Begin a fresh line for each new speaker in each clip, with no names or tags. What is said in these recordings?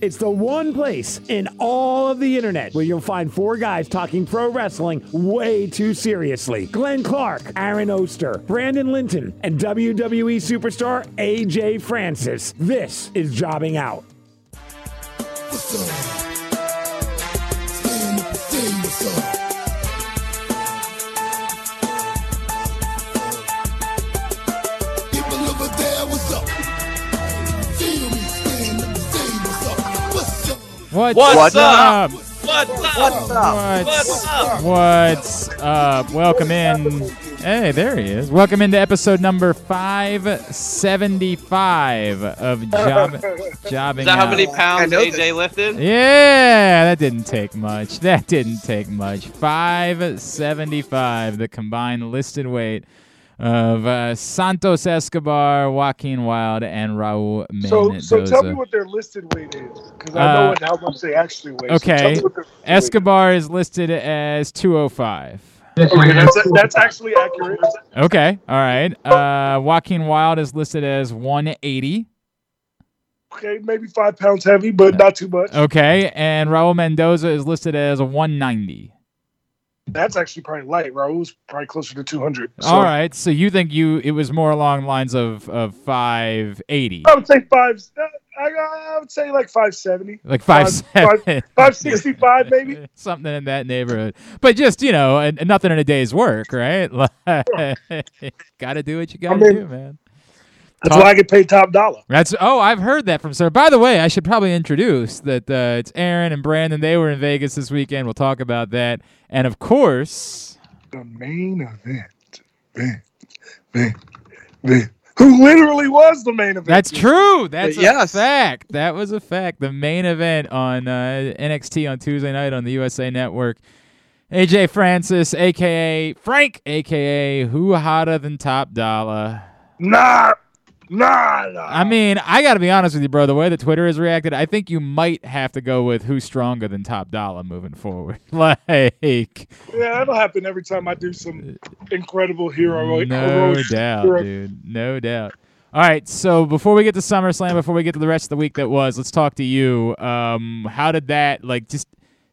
It's the one place in all of the internet where you'll find four guys talking pro wrestling way too seriously. Glenn Clark, Aaron Oster, Brandon Linton, and WWE superstar AJ Francis. This is Jobbing Out.
What's up? What's, What's up? up? What's up? What's up?
What's up? Welcome in. Hey, there he is. Welcome into episode number 575 of Job Jobbing
Is that how
Out.
many pounds
I know
AJ lifted?
Yeah, that didn't take much. That didn't take much. 575, the combined listed weight of uh, Santos Escobar, Joaquin Wilde, and Raul
So,
Mendoza.
so so tell me what their listed weight is, because I know
Uh,
what, how much they actually weigh.
Okay.
me what their listed weight
Escobar is listed as 205.
Okay, that's, that's actually accurate.
Okay, all right. Uh, Joaquin Wilde is listed as 180.
Okay, maybe five pounds heavy, but not too much.
Okay, and Raul Mendoza is listed as 190.
That's actually probably light. Raul's probably closer to 200. So
All right, so you think you it was more along the lines of of 580,
I would say five. uh, I, I would say like 570.
like
five-
570,
565 maybe.
something in that neighborhood. But just you know, and, and nothing in a day's work, right? got to do what you got to
mean-
do, man.
That's
Talk-
why I get paid top dollar.
That's oh, I've heard that from Sir. By the way, I should probably introduce that uh, it's Aaron and Brandon. They were in Vegas this weekend. We'll talk about that, and of course,
The main event. Man, man, man. Who literally was the main event?
that's true. That's a
Yes.
fact. That was a fact. The main event on uh, NXT on Tuesday night on the USA Network. AJ Francis, aka Frank, aka Who Hotter Than Top Dollar.
Nah, nah, nah.
I mean, I got to be honest with you, bro. The way that Twitter has reacted, I think you might have to go with who's stronger than Top Dollar moving forward. like,
yeah, that'll happen every time I do some incredible hero.
no doubt,
hero-
dude. No doubt. All right, so before we get to SummerSlam, before we get to the rest of the week that was, let's talk to you. Um, how did that like just?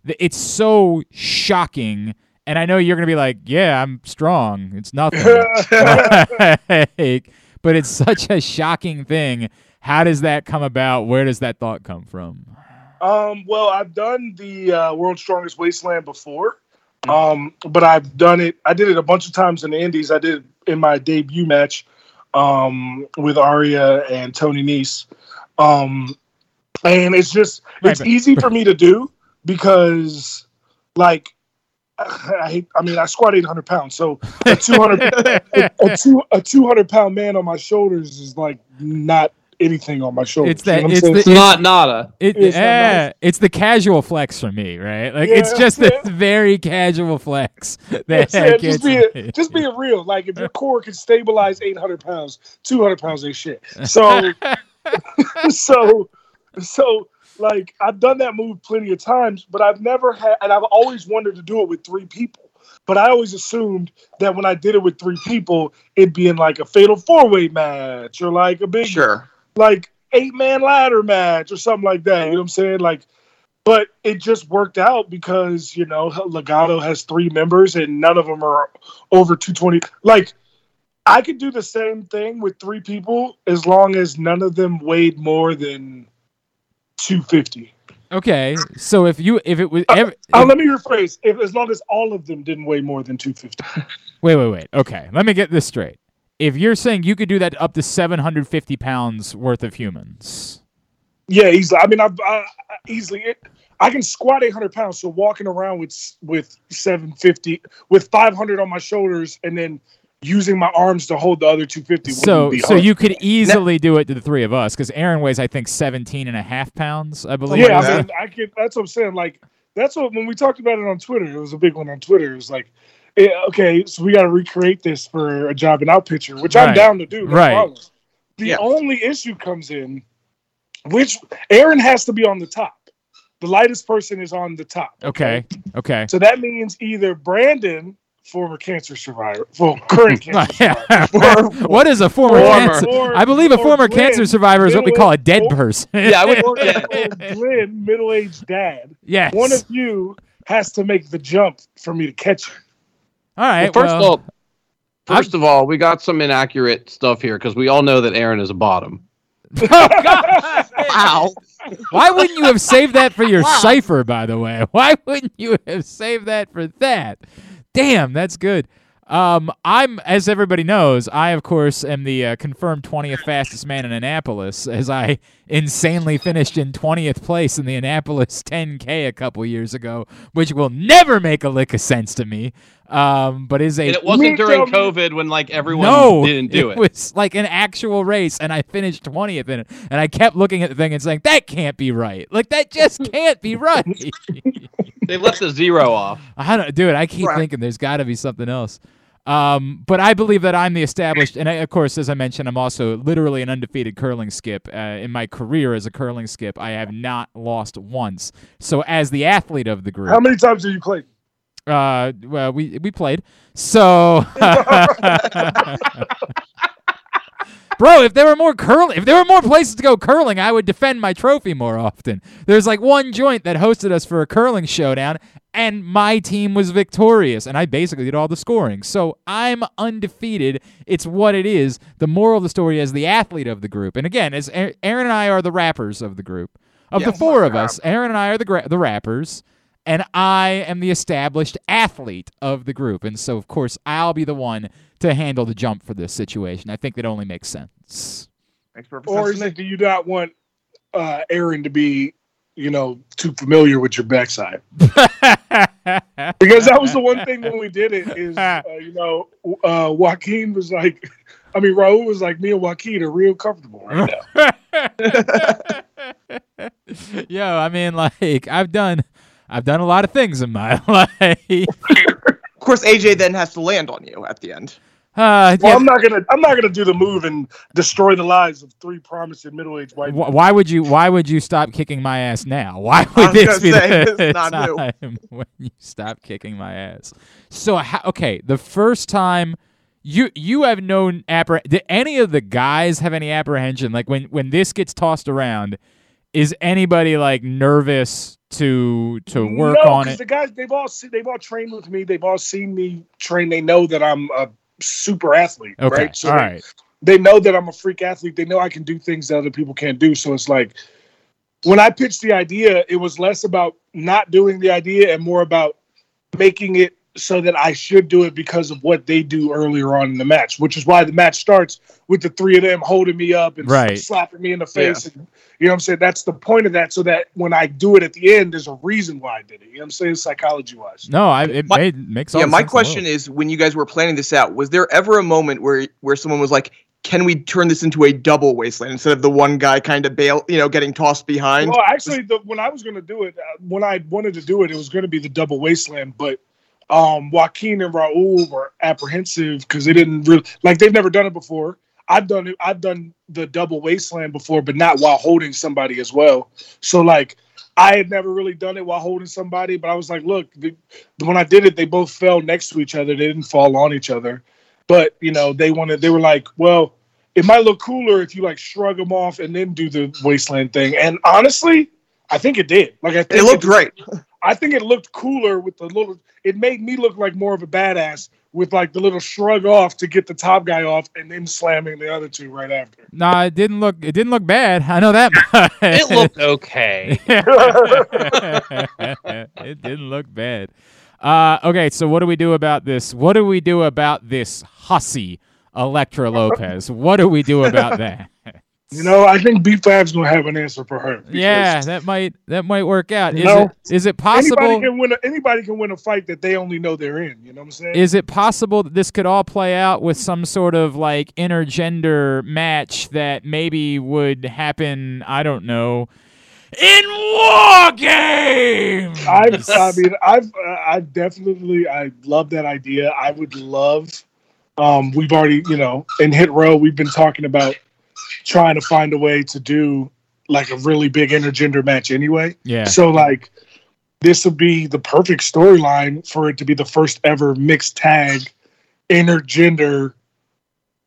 It's so shocking, and I know you're gonna be like, "Yeah, I'm strong. It's nothing." Like, but it's such a shocking thing. How does that come about? Where does that thought come from?
Um, well, I've done the uh, World's Strongest Wasteland before, um, but I've done it. I did it a bunch of times in the Indies. I did it in my debut match um, with Ariya and Tony Nese, um, and it's just it's easy for me to do because, like, I hate. I mean, I squat eight hundred pounds, so a two hundred a two a two hundred pound man on my shoulders is like not anything on my shoulders.
It's that-
You know
it's the-
It's not nada.
It,
It's not nice.
it's the casual flex for me, right? Like it's just
yeah.
this very casual flex that
That's it.
gets
Just being,
me.
just being real. Like if your core can stabilize 800 pounds, 200 pounds ain't shit. So, so, so, like I've done that move plenty of times, but I've never had, and I've always wanted to do it with three people. But I always assumed that when I did it with three people, it'd be in like a fatal four way match or like a big
Sure.
like eight man ladder match or something like that. You know what I'm saying? Like, but it just worked out because you know Legado has three members and none of them are over 220. Like, I could do the same thing with three people as long as none of them weighed more than 250.
Okay, so if you if it was
Uh,
ever,
Oh, let me rephrase: if as long as all of them didn't weigh more than 250.
wait wait wait okay let me get this straight. If you're saying you could do that up to 750 pounds worth of humans,
Yeah, easily. I mean, I've I, I- easily. It, I can squat 800 pounds, so walking around with with 750, with 500 on my shoulders, and then using my arms to hold the other 250.
so so
hard.
you could easily do it to the three of us because Aaron weighs I think 17 and a half pounds I believe.
yeah, I,
it?
mean, I can. That's what I'm saying. Like that's what when we talked about it on Twitter, it was a big one on Twitter. It was like, yeah, okay, so we got to recreate this for a Jobbing Out picture, which
Right.
I'm down to do. No
Right.
problem. The
Yeah.
only issue comes in, which Aaron has to be on the top. The lightest person is on the top.
okay okay
So that means either Brandon former cancer survivor. Well, current cancer survivor.
what is a former,
Former.
cancer?
Or-
I believe a former
Glenn,
cancer survivor is what we call a dead
or-
person.
Yeah, I would-
Or,
Yeah.
or Glenn, middle-aged dad.
yes.
One of you has to make the jump for me to catch him.
All right.
Well, first
well,
of all, first of all, we got some inaccurate stuff here because we all know that Aaron is a bottom. oh God!
Wow. Why wouldn't you have saved that for your cipher, by the way? Why wouldn't you have saved that for that? Damn, that's good. Um, I'm, as everybody knows, I of course am the uh, confirmed 20th fastest man in Annapolis, as I insanely finished in 20th place in the Annapolis 10K a couple years ago, which will never make a lick of sense to me. Um, but is a
And it wasn't during. COVID when like everyone
no,
didn't do
it
it.
was like an actual race, and I finished twentieth in it. And I kept looking at the thing and saying, "That can't be right. Like that just can't be right."
They left the zero off.
I don't, dude. I keep
Right.
thinking there's got to be something else. Um, but I believe that I'm the established, and I, of course, as I mentioned, I'm also literally an undefeated curling skip. Uh, in my career as a curling skip, I have not lost once. So, as the athlete of the group,
How many times have you played?
Uh, well, we we played. So, bro, if there were more curling, if there were more places to go curling, I would defend my trophy more often. There's like one joint that hosted us for a curling showdown, and my team was victorious, and I basically did all the scoring. So I'm undefeated. It's what it is. The moral of the story is the athlete of the group, and again, as Aaron and I are the rappers of the group. Of the four of us, Aaron and I are the gra- the rappers and I am the established athlete of the group. And so, of course, I'll be the one to handle the jump for this situation. I think that only makes sense.
Makes perfect
Or
sense
is
to me.
it do you not want uh, Aaron to be, you know, too familiar with your backside? Because that was the one thing when we did it is, uh, you know, uh, Joaquin was like, I mean, Raul was like, me and Joaquin are real comfortable right now.
Yo, I mean, like I've done, I've done a lot of things in my life.
Of course, AJ then has to land on you at the end.
Uh,
Well,
yeah,
I'm not gonna, I'm not gonna do the move and destroy the lives of three promising middle-aged white.
Wh- Why would you? Why would you stop kicking my ass now? Why
I
would this be
say,
the
this is new.
time when you stop kicking my ass? So, okay, the first time you you have no appreh. Did any of the guys have any apprehension? Like when when this gets tossed around, is anybody like nervous to to work
no,
on it?
The guys, they've all, se- they've all trained with me. They've all seen me train. They know that I'm a super athlete.
Okay,
right? So
all
they-
right.
they know that I'm a freak athlete. They know I can do things that other people can't do. So it's like when I pitched the idea, it was less about not doing the idea and more about making it so that I should do it because of what they do earlier on in the match, which is why the match starts with the three of them holding me up and
Right.
slapping me in the face. And, you know what I'm saying? That's the point of that, so that when I do it at the end, there's a reason why I did it. You know what I'm saying? Psychology wise.
No, I, it
My-
made, makes all
yeah,
the
my
sense
question is: when you guys were planning this out, was there ever a moment where where someone was like, "Can we turn this into a double wasteland instead of the one guy kind of bail, you know, getting tossed behind?"
Well, actually, the, when I was going to do it, uh, when I wanted to do it, it was going to be the double wasteland. But um, Joaquin and Raul were apprehensive because they didn't really like they've never done it before. I've done it. I've done the double wasteland before, but not while holding somebody as well. So like. I had never really done it while holding somebody, but I was like, look, the, when I did it, they both fell next to each other. They didn't fall on each other. But, you know, they wanted, they were like, well, it might look cooler if you like shrug them off and then do the wasteland thing. And honestly, I think it did. Like I think
it looked great.
I think it looked cooler with the little. It made me look like more of a badass with like the little shrug off to get the top guy off and then slamming the other two right after.
Nah, it didn't look. It didn't look bad. I know that.
It looked okay.
it didn't look bad. Uh, okay, so what do we do about this? What do we do about this hussy Elektra Lopez? What do we do about that?
You know, I think B Fab's gonna have an answer for her.
yeah, that might that might work out. Is
No.
it is it possible
Anybody
possible?
can win. A, anybody can win a fight that they only know they're in. You know what I'm saying?
Is it possible that this could all play out with some sort of like intergender match that maybe would happen? I don't know. In war games.
I've, I mean, I've, uh, I definitely, I love that idea. I would love. Um, we've already, you know, in Hit Row, we've been talking about trying to find a way to do like a really big intergender match anyway.
yeah.
So like this would be the perfect storyline for it to be the first ever mixed tag intergender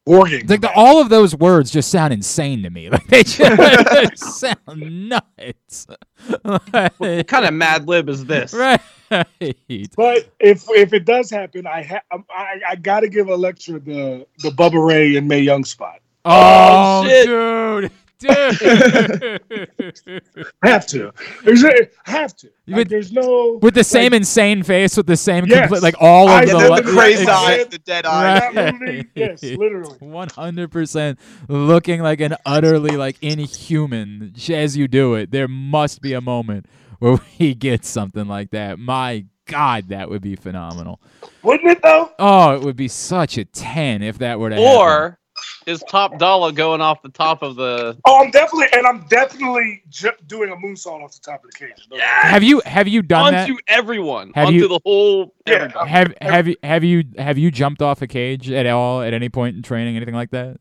war game.
Like the, all of those words just sound insane to me. Like they just sound nuts.
What kind of Mad Lib is this?
right.
But if if it does happen, I ha- um, I I gotta give Elektra the the Bubba Ray and Mae Young spot.
Oh, oh,
shit.
dude. Dude.
Have to. There's a, have to. Like,
With-
there's no
with the same insane face, with the same
Yes.
complete, like all of
I-
the,
Yeah,
Yeah,
the, the crazy
yeah,
eyes,
yeah.
the dead eyes.
Right.
Yes, literally.
One hundred percent looking like an utterly like inhuman as you do it. There must be a moment where we get something like that. My God, that would be phenomenal.
Wouldn't it though?
Oh, it would be such a ten if that were to happen.
Or is Top Dollar going off the top of the?
Oh, I'm definitely and I'm definitely ju- doing a moonsault off the top of the cage. No-
have you have you done that?
onto everyone,
Have
onto
you-
the whole.
Yeah.
everybody.
Have have you have you have you jumped off a cage at all at any point in training, anything like that?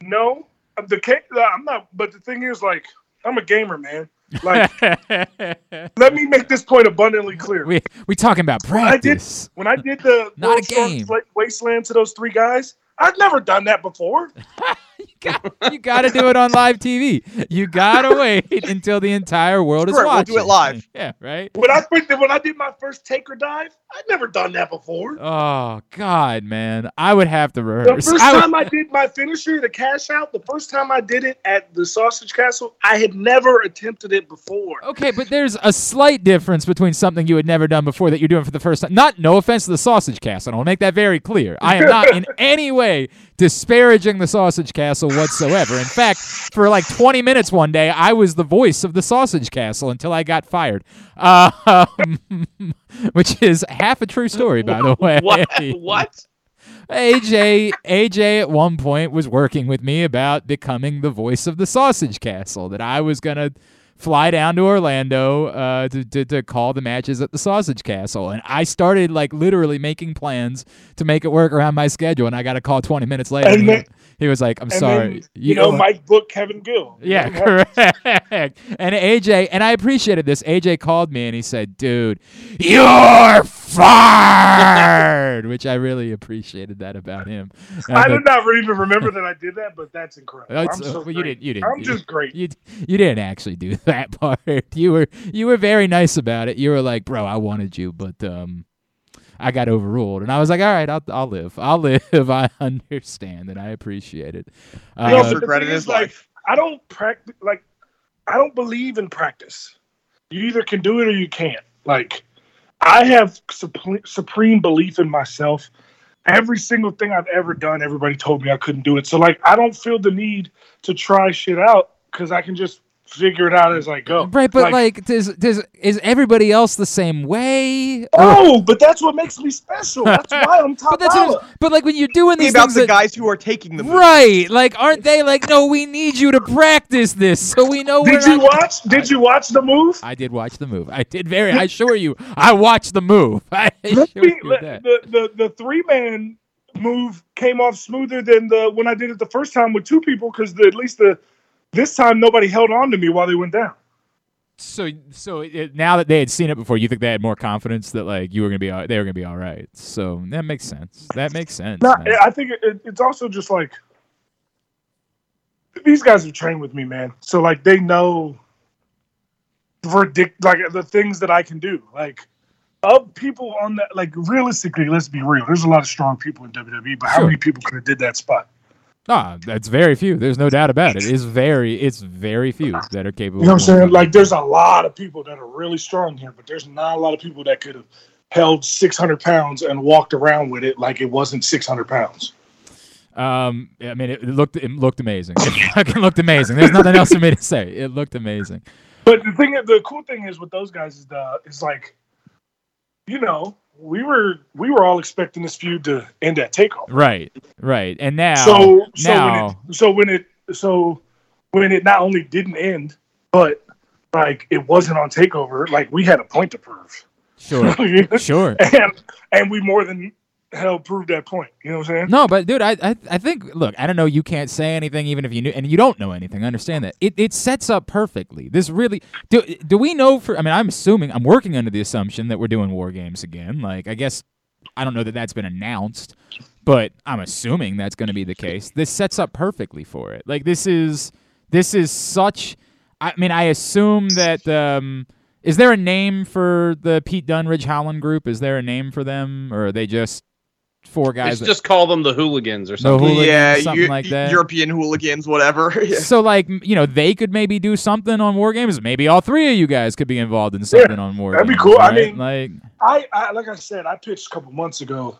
No, um, the cage. I'm not. But the thing is, like, I'm a gamer, man. Like, let me make this point abundantly clear.
we we talking about
I did-
practice.
When I did the
Not a game.
Wa- Wasteland to those three guys, I'd never done that before.
You got, you got to do it on live TV. You got to wait until the entire world is
Screw it, we'll do it live.
Yeah, right.
When I when I did my first taker dive, I'd never done that before.
Oh God, man, I would have to rehearse.
The first
I would-
time I did my finisher, the cash out, the first time I did it at the Sausage Castle, I had never attempted it before.
Okay, but there's a slight difference between something you had never done before that you're doing for the first time. Not no offense to the Sausage Castle. I'll make that very clear. I am not in any way disparaging the Sausage Castle whatsoever. In fact, for like 20 minutes one day, I was the voice of the Sausage Castle until I got fired. Um, which is half a true story, by the way.
What? What?
AJ AJ at one point was working with me about becoming the voice of the Sausage Castle. That I was gonna fly down to Orlando uh, to, to to call the matches at the Sausage Castle, and I started like literally making plans to make it work around my schedule. And I got a call 20 minutes later.
And
he,
then-
he was like, "I'm sorry,
then, you know, Mike booked Kevin Gill.
yeah,
You
correct. And AJ, and I appreciated this. AJ called me and he said, "Dude, you're fired," which I really appreciated that about him. Uh,
I did not even remember that I did that, but that's incredible. I'm so
well, you didn't- you didn't-
I'm
you
just great.
you you didn't actually do that part. You were you were very nice about it. You were like, "Bro, I wanted you, but um." I got overruled, and I was like, "All right, I'll I'll live. I'll live. I understand, and I appreciate it." Uh,
No,
No,
but-
but the
regretted his
is, like,
life.
I don't practice. Like, I don't believe in practice. You either can do it or you can't. Like, I have supreme, supreme belief in myself. Every single thing I've ever done, everybody told me I couldn't do it. So, like, I don't feel the need to try shit out because I can just figure it out as I go.
Right, but like, does does is everybody else the same way? Or-
oh, but that's what makes me special. That's why I'm top
but that's what, but like when you're doing these
about
things
the
that-
guys who are taking the move.
right, like aren't they like no, we need you to practice this so we know we're
Did you
not-
watch? Did you watch the move?
I did watch the move. I did very. I assure you, I watched the move. I assure
Let me-
you that.
the the the three man move came off smoother than the when I did it the first time with two people because at least the this time nobody held on to me while they went down.
So, so it, now that they had seen it before, you think they had more confidence that like you were gonna be, all, they were gonna be all right. So that makes sense. That makes sense.
No,
man.
I think it, it's also just like these guys have trained with me, man. So like they know verdict like the things that I can do. Like of people on that, like realistically, let's be real. There's a lot of strong people in WWE, but how many people could have did that spot?
Ah, that's very few. There's no doubt about it. It's very, it's very few that are capable.
You know what I'm saying? Like, there's a lot of people that are really strong here, but there's not a lot of people that could have held 600 pounds and walked around with it like it wasn't 600 pounds.
Um, I mean, it, it looked, it looked amazing. It fucking looked amazing. There's nothing else for me to say. It looked amazing.
But the thing, the cool thing is with those guys is the is like, you know, we were we were all expecting this feud to end at takeover.
Right, right. And now,
so so
now,
when it so when it so when it not only didn't end, but like it wasn't on takeover, like we had a point to prove.
sure, sure.
and and we more than hell prove that point. You know what I'm saying?
No, but dude, I, I I think look, I don't know. You can't say anything even if you knew, and you don't know anything. I understand that. It it sets up perfectly. This really do do we know for? I mean, I'm assuming I'm working under the assumption that we're doing war games again. Like, I guess I don't know that that's been announced, but I'm assuming that's going to be the case. This sets up perfectly for it. Like, this is this is such. I mean, I assume that. Um, is there a name for the Pete Dunne Ridge Holland group? Is there a name for them, or are they just four guys? That-
just call them the hooligans or something.
hooligans,
yeah,
something
Eu-
like that.
European hooligans, whatever. Yeah.
So like you know they could maybe do something on War Games. Maybe all three of you guys could be involved in something on War
that'd be
Games.
cool. I mean-
like
I, I like I said, I pitched a couple months ago,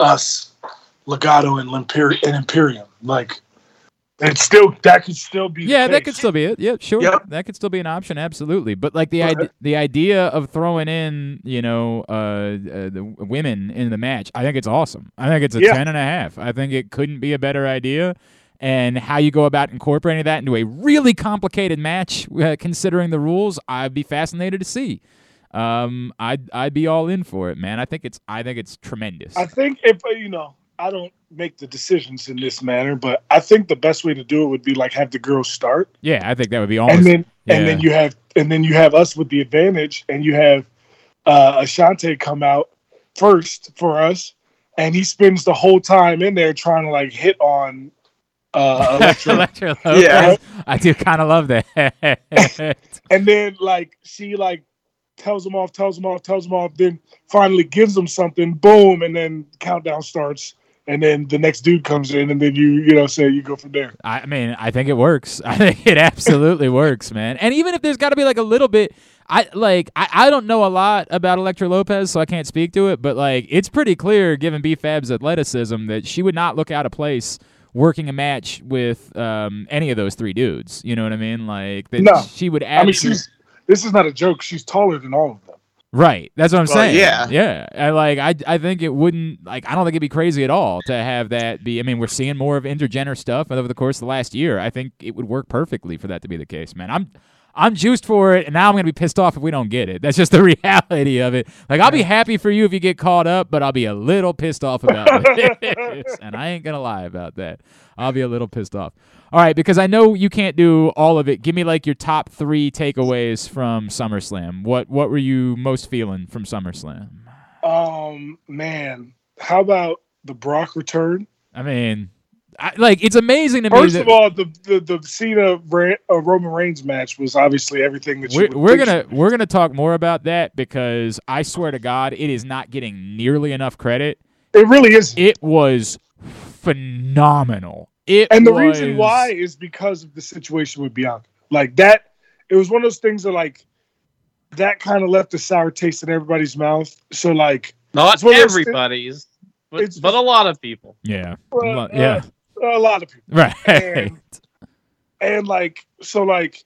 us, Legado, and Imperium, and Imperium. Like, it's still that could still be. the
yeah, that
case.
could still be it. Yeah, sure,
Yep.
that could still be an option. Absolutely, but like the
Go
idea, the idea of throwing in you know uh, uh the women in the match, I think it's awesome. I think it's a
Yeah.
ten and a half. I think it couldn't be a better idea. And how you go about incorporating that into a really complicated match, uh, considering the rules, I'd be fascinated to see. Um, I'd I'd be all in for it, man. I think it's I think it's tremendous.
I think if uh, you know, I don't make the decisions in this manner, but I think the best way to do it would be like have the girls start,
yeah, I think that would be almost.
and then
yeah.
and then you have and then you have us with the advantage, and you have uh, Ashante come out first for us, and he spends the whole time in there trying to like hit on uh,
Elektra. Elektra
Yeah.
I do kind of love that.
and then like she like tells him off, tells him off, tells him off, then finally gives him something, boom, and then countdown starts, and then the next dude comes in, and then you you know say you go from there.
I mean, I think it works. I think it absolutely works, man. And even if there's got to be like a little bit, I like I, I don't know a lot about Elektra Lopez, so I can't speak to it. But like, it's pretty clear, given B Fab's athleticism, that she would not look out of place working a match with um, any of those three dudes. You know what I mean? Like that
No.
she would.
I mean, she's this is not a joke. She's taller than all of them.
Right. That's what I'm
Well,
saying.
yeah.
Yeah. I like I I think it wouldn't like I don't think it'd be crazy at all to have that be I mean, we're seeing more of intergender stuff over the course of the last year. I think it would work perfectly for that to be the case, man. I'm I'm juiced for it, and now I'm gonna be pissed off if we don't get it. That's just the reality of it. Like I'll be happy for you if you get caught up, but I'll be a little pissed off about it, and I ain't gonna lie about that. I'll be a little pissed off. All right, because I know you can't do all of it. Give me like your top three takeaways from SummerSlam. What what were you most feeling from SummerSlam?
Um, man, how about the Brock return?
I mean, I, like it's amazing to me
First of all, the the the Cena uh, Roman Reigns match was obviously everything that you
we're, we're gonna we're gonna talk more about that because I swear to God, it is not getting nearly enough credit.
It really is.
It was phenomenal. It
and the
was-
reason why is because of the situation with Bianca. Like that, it was one of those things that like that kind of left a sour taste in everybody's mouth. So like,
Not
It's one of those thi-
everybody's, but,
It's-
but a lot of people.
yeah,
uh,
Lo- yeah,
uh, a lot of people,
right.
and- and like so like,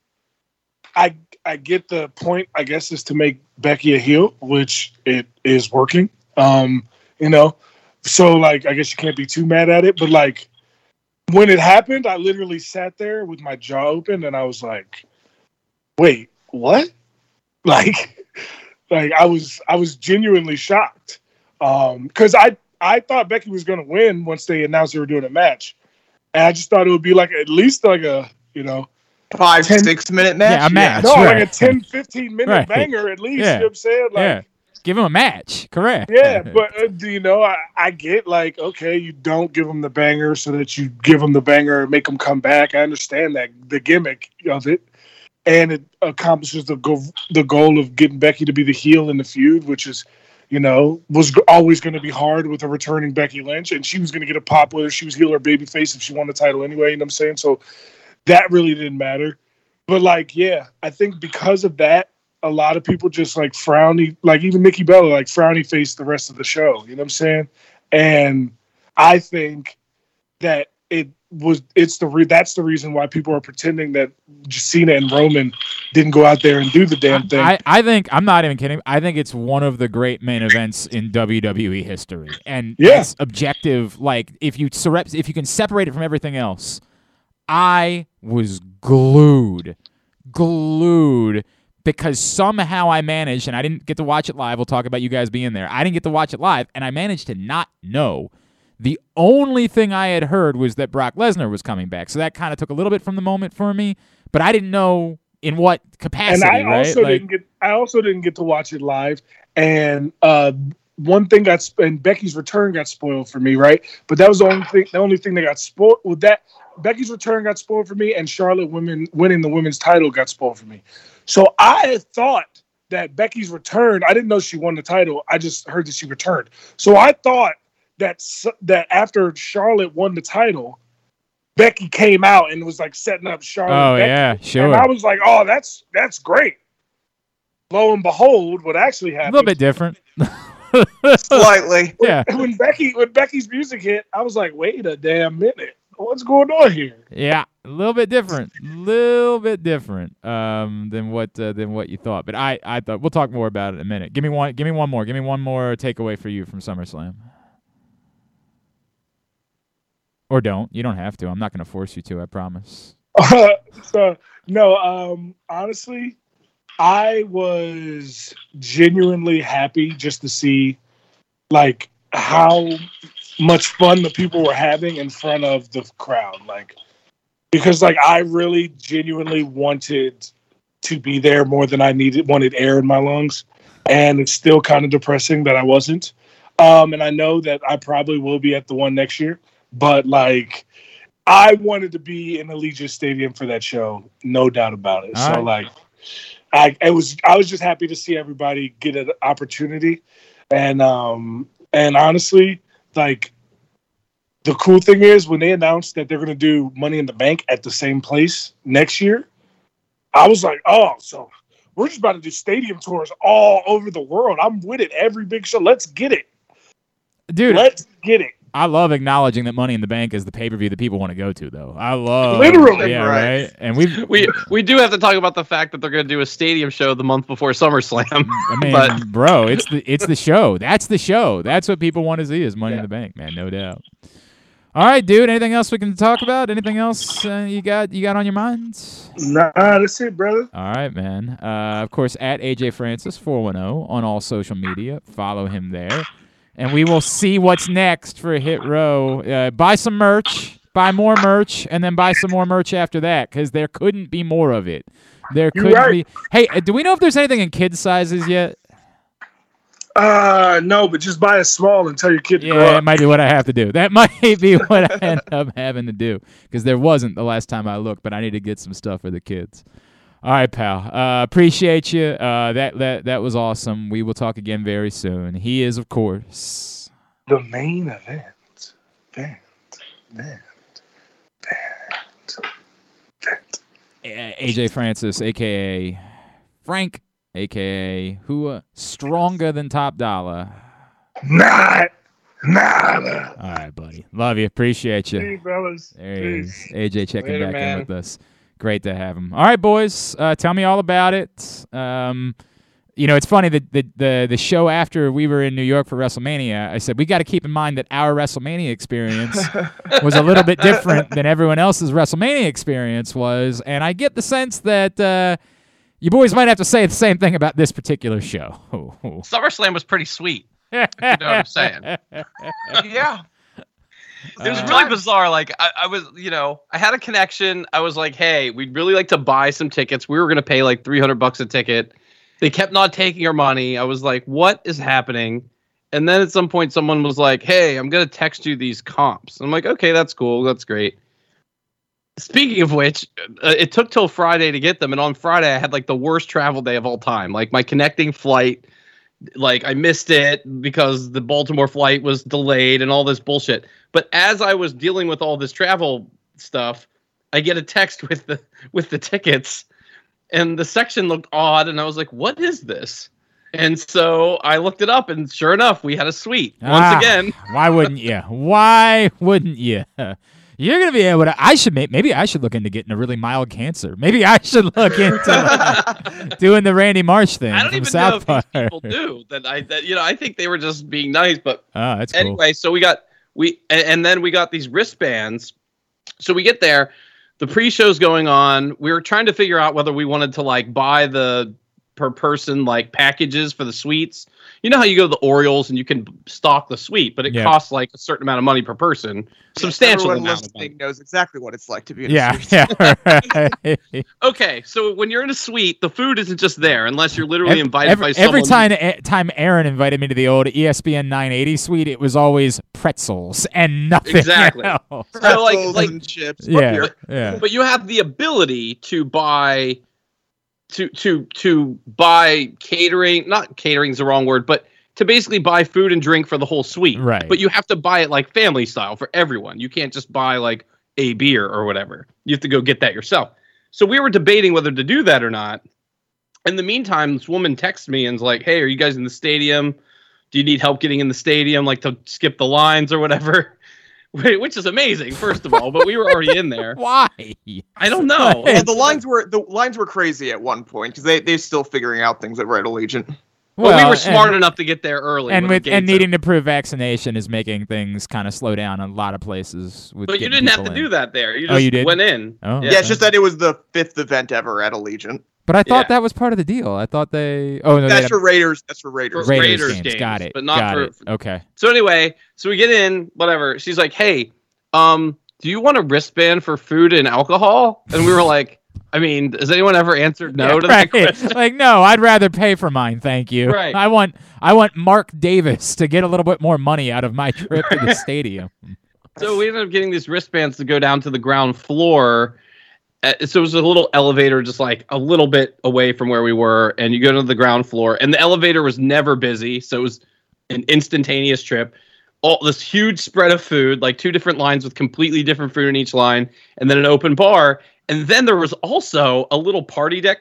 I I get the point. I guess is to make Becky a heel, which it is working. Um, you know, so like I guess you can't be too mad at it, but like. When it happened, I literally sat there with my jaw open and I was like, wait, what? Like, like I was I was genuinely shocked. Um, because I I thought Becky was gonna win once they announced they were doing a match. And I just thought it would be like at least like a, you know,
Five,
Ten-
six minute match.
Yeah, a match.
no,
right.
like a 10, 15 minute
Right.
banger at least.
Yeah.
You know what I'm saying? Like,
yeah, give him a match. Correct.
Yeah, but uh, do you know? I, I get like, okay, you don't give them the banger so that you give them the banger and make them come back. I understand that the gimmick of it, and it accomplishes the goal the goal of getting Becky to be the heel in the feud, which is, you know, was always going to be hard with a returning Becky Lynch, and she was going to get a pop whether she was heel or babyface if she won the title anyway. You know what I'm saying? So that really didn't matter. But like, yeah, I think because of that, a lot of people just like frowny, like even Nikki Bella, like frowny face the rest of the show. You know what I'm saying? And I think that it was it's the re- that's the reason why people are pretending that Cena and Roman didn't go out there and do the damn thing.
I, I think I'm not even kidding. I think it's one of the great main events in WWE history, and
Yeah.
it's objective. Like if you if you can separate it from everything else, I was glued, glued. Because somehow I managed, and I didn't get to watch it live. We'll talk about you guys being there. I didn't get to watch it live, and I managed to not know. The only thing I had heard was that Brock Lesnar was coming back, so that kind of took a little bit from the moment for me. But I didn't know in what capacity.
and I
right?
also
Like-
didn't get I also didn't get to watch it live. And uh, one thing got sp- and Becky's return got spoiled for me, right? But that was the only thing. The only thing that got spoiled with that Becky's return got spoiled for me, and Charlotte women winning the women's title got spoiled for me. So I thought that Becky's return. I didn't know she won the title. I just heard that she returned. So I thought that that after Charlotte won the title. Becky came out and was like setting up Charlotte.
oh
and Becky.
yeah, sure.
And I was like, "Oh, that's that's great." Lo and behold, what actually happened?
a little bit different.
Slightly.
yeah,
when Becky when Becky's music hit, I was like, "Wait a damn minute, what's going on here?"
yeah, a little bit different, a little bit different um, than what uh, than what you thought. But I, I thought we'll talk more about it in a minute. Give me one, give me one more, give me one more takeaway for you from SummerSlam. Or don't. You don't have to. I'm not going to force you to. I promise.
so no, um, honestly, I was genuinely happy just to see like how much fun the people were having in front of the crowd. Like because like I really genuinely wanted to be there more than I needed wanted air in my lungs. And it's still kind of depressing that I wasn't. Um, and I know that I probably will be at the one next year, but like I wanted to be in Allegiant Stadium for that show, no doubt about it.
All
so
right.
like, I it was I was just happy to see everybody get an opportunity, and um and honestly, like the cool thing is when they announced that they're gonna do Money in the Bank at the same place next year, I was like, oh, so we're just about to do stadium tours all over the world. I'm with it. Every big show, let's get it.
Dude,
Let's get it.
I love acknowledging that Money in the Bank is the pay per view that people want to go to, though. I love
Literally.
yeah,
Right.
right. And we've
We we do have to talk about the fact that they're going to do a stadium show the month before SummerSlam.
I mean,
But-
bro, it's the it's the show. That's the show. That's what people want to see is Money in the Bank, man, no doubt. All right, dude. Anything else we can talk about? Anything else uh, you got you got on your mind?
Nah, that's it, brother.
All right, man. Uh, of course, at AJ Francis four one zero on all social media. Follow him there, and we will see what's next for Hit Row. Uh, buy some merch, buy more merch, and then buy some more merch after that because there couldn't be more of it. There couldn't
right.
be. Hey, uh, do we know if there's anything in kids sizes yet?
Uh no, but just buy a small and tell your kid to grow
Yeah, it might be what I have to do. That might be what I end up having to do because there wasn't the last time I looked, but I need to get some stuff for the kids. All right, pal. Uh, appreciate you. Uh, that that that was awesome. We will talk again very soon. He is, of course.
The main event. Event. Event. Event.
A- AJ Francis, aka Frank, aka who uh, stronger than Top Dollar.
Not. Nada.
All right, buddy. Love you. Appreciate you.
Hey, fellas.
There he is. AJ checking
Later,
back
man.
in with us. Great to have him. All right, boys. Uh, tell me all about it. Um, you know, it's funny that the, the the show after we were in New York for WrestleMania, I said we got to keep in mind that our WrestleMania experience was a little bit different than everyone else's WrestleMania experience was, and I get the sense that uh, you boys might have to say the same thing about this particular show.
SummerSlam was pretty sweet. You know what I'm saying?
yeah.
It was
Uh,
really bizarre. Like I, I was, you know, I had a connection. I was like, "Hey, we'd really like to buy some tickets. We were gonna pay like 300 bucks a ticket." They kept not taking our money. I was like, "What is happening?" And then at some point, someone was like, "Hey, I'm gonna text you these comps." I'm like, "Okay, that's cool. That's great." Speaking of which, uh, it took till Friday to get them, and on Friday I had like the worst travel day of all time. Like my connecting flight, like I missed it because the Baltimore flight was delayed and all this bullshit. But as I was dealing with all this travel stuff, I get a text with the with the tickets, and the section looked odd, and I was like, "What is this?" And so I looked it up, and sure enough, we had a suite once
Ah,
again.
Why wouldn't you? Why wouldn't you? You're gonna be able to. I should make. Maybe I should look into getting a really mild cancer. Maybe I should look into like, doing the Randy Marsh thing
I don't
from
even
South
know if these people do that. I that you know I think they were just being nice, but
Oh, that's cool.
anyway, so we got we and, and then we got these wristbands. So we get there, the pre-show's going on. We were trying to figure out whether we wanted to like buy the per person like packages for the suites. You know how you go to the Orioles and you can stock the suite, but it
Yeah.
costs like a certain amount of money per person, substantial
Everyone
amount of money.
listening knows exactly what it's like to be in a
Yeah,
suite.
yeah. right.
Okay, so when you're in a suite, the food isn't just there unless you're literally
Every,
invited
every,
by someone.
every time eh, time Aaron invited me to the old ESPN 980 suite, it was always pretzels and nothing
Exactly.
else.
So, like- like-
and chips.
Yeah,
Beer.
yeah.
but you have the ability to buy to to to buy catering not catering is the wrong word but to basically buy food and drink for the whole suite.
Right.
but you have to buy it like family style for everyone. You can't just buy like a beer or whatever. You have to go get that yourself. So we were debating whether to do that or not. In the meantime this woman texts me and's like hey are you guys in the stadium? Do you need help getting in the stadium like to skip the lines or whatever which is amazing first of all but we were already in there
Why?
i don't know
Well, the lines were the lines were crazy at one point because they they're still figuring out things over at Allegiant.
Well, we were
and-
smart enough to get there early.
and with and
gates
needing to prove vaccination is making things kind of slow down in a lot of places. With
But you didn't have to
people
do that there. You
Oh,
just
you did?
went in.
Oh,
Yeah.
Yeah, it's just that it was the fifth event ever at Allegiant.
But I thought
Yeah.
that was part of the deal. I thought they. Oh no,
That's for Raiders. That's for Raiders.
For-
Raiders,
Raiders
games.
games,
Got it.
but not
Got
for-
it. Okay.
So anyway, so we get in, whatever. She's like, "Hey, um, do you want a wristband for food and alcohol?" And we were like, "I mean, has anyone ever answered no
Yeah,
to
right.
that question?"
like no, I'd rather pay for mine, thank you.
Right.
I want I want Mark Davis to get a little bit more money out of my trip to the stadium.
So we ended up getting these wristbands to go down to the ground floor. Uh, so it was a little elevator, just like a little bit away from where we were, and you go to the ground floor, and the elevator was never busy, so it was an instantaneous trip. All this huge spread of food, like two different lines with completely different food in each line, and then an open bar, and then there was also a little party deck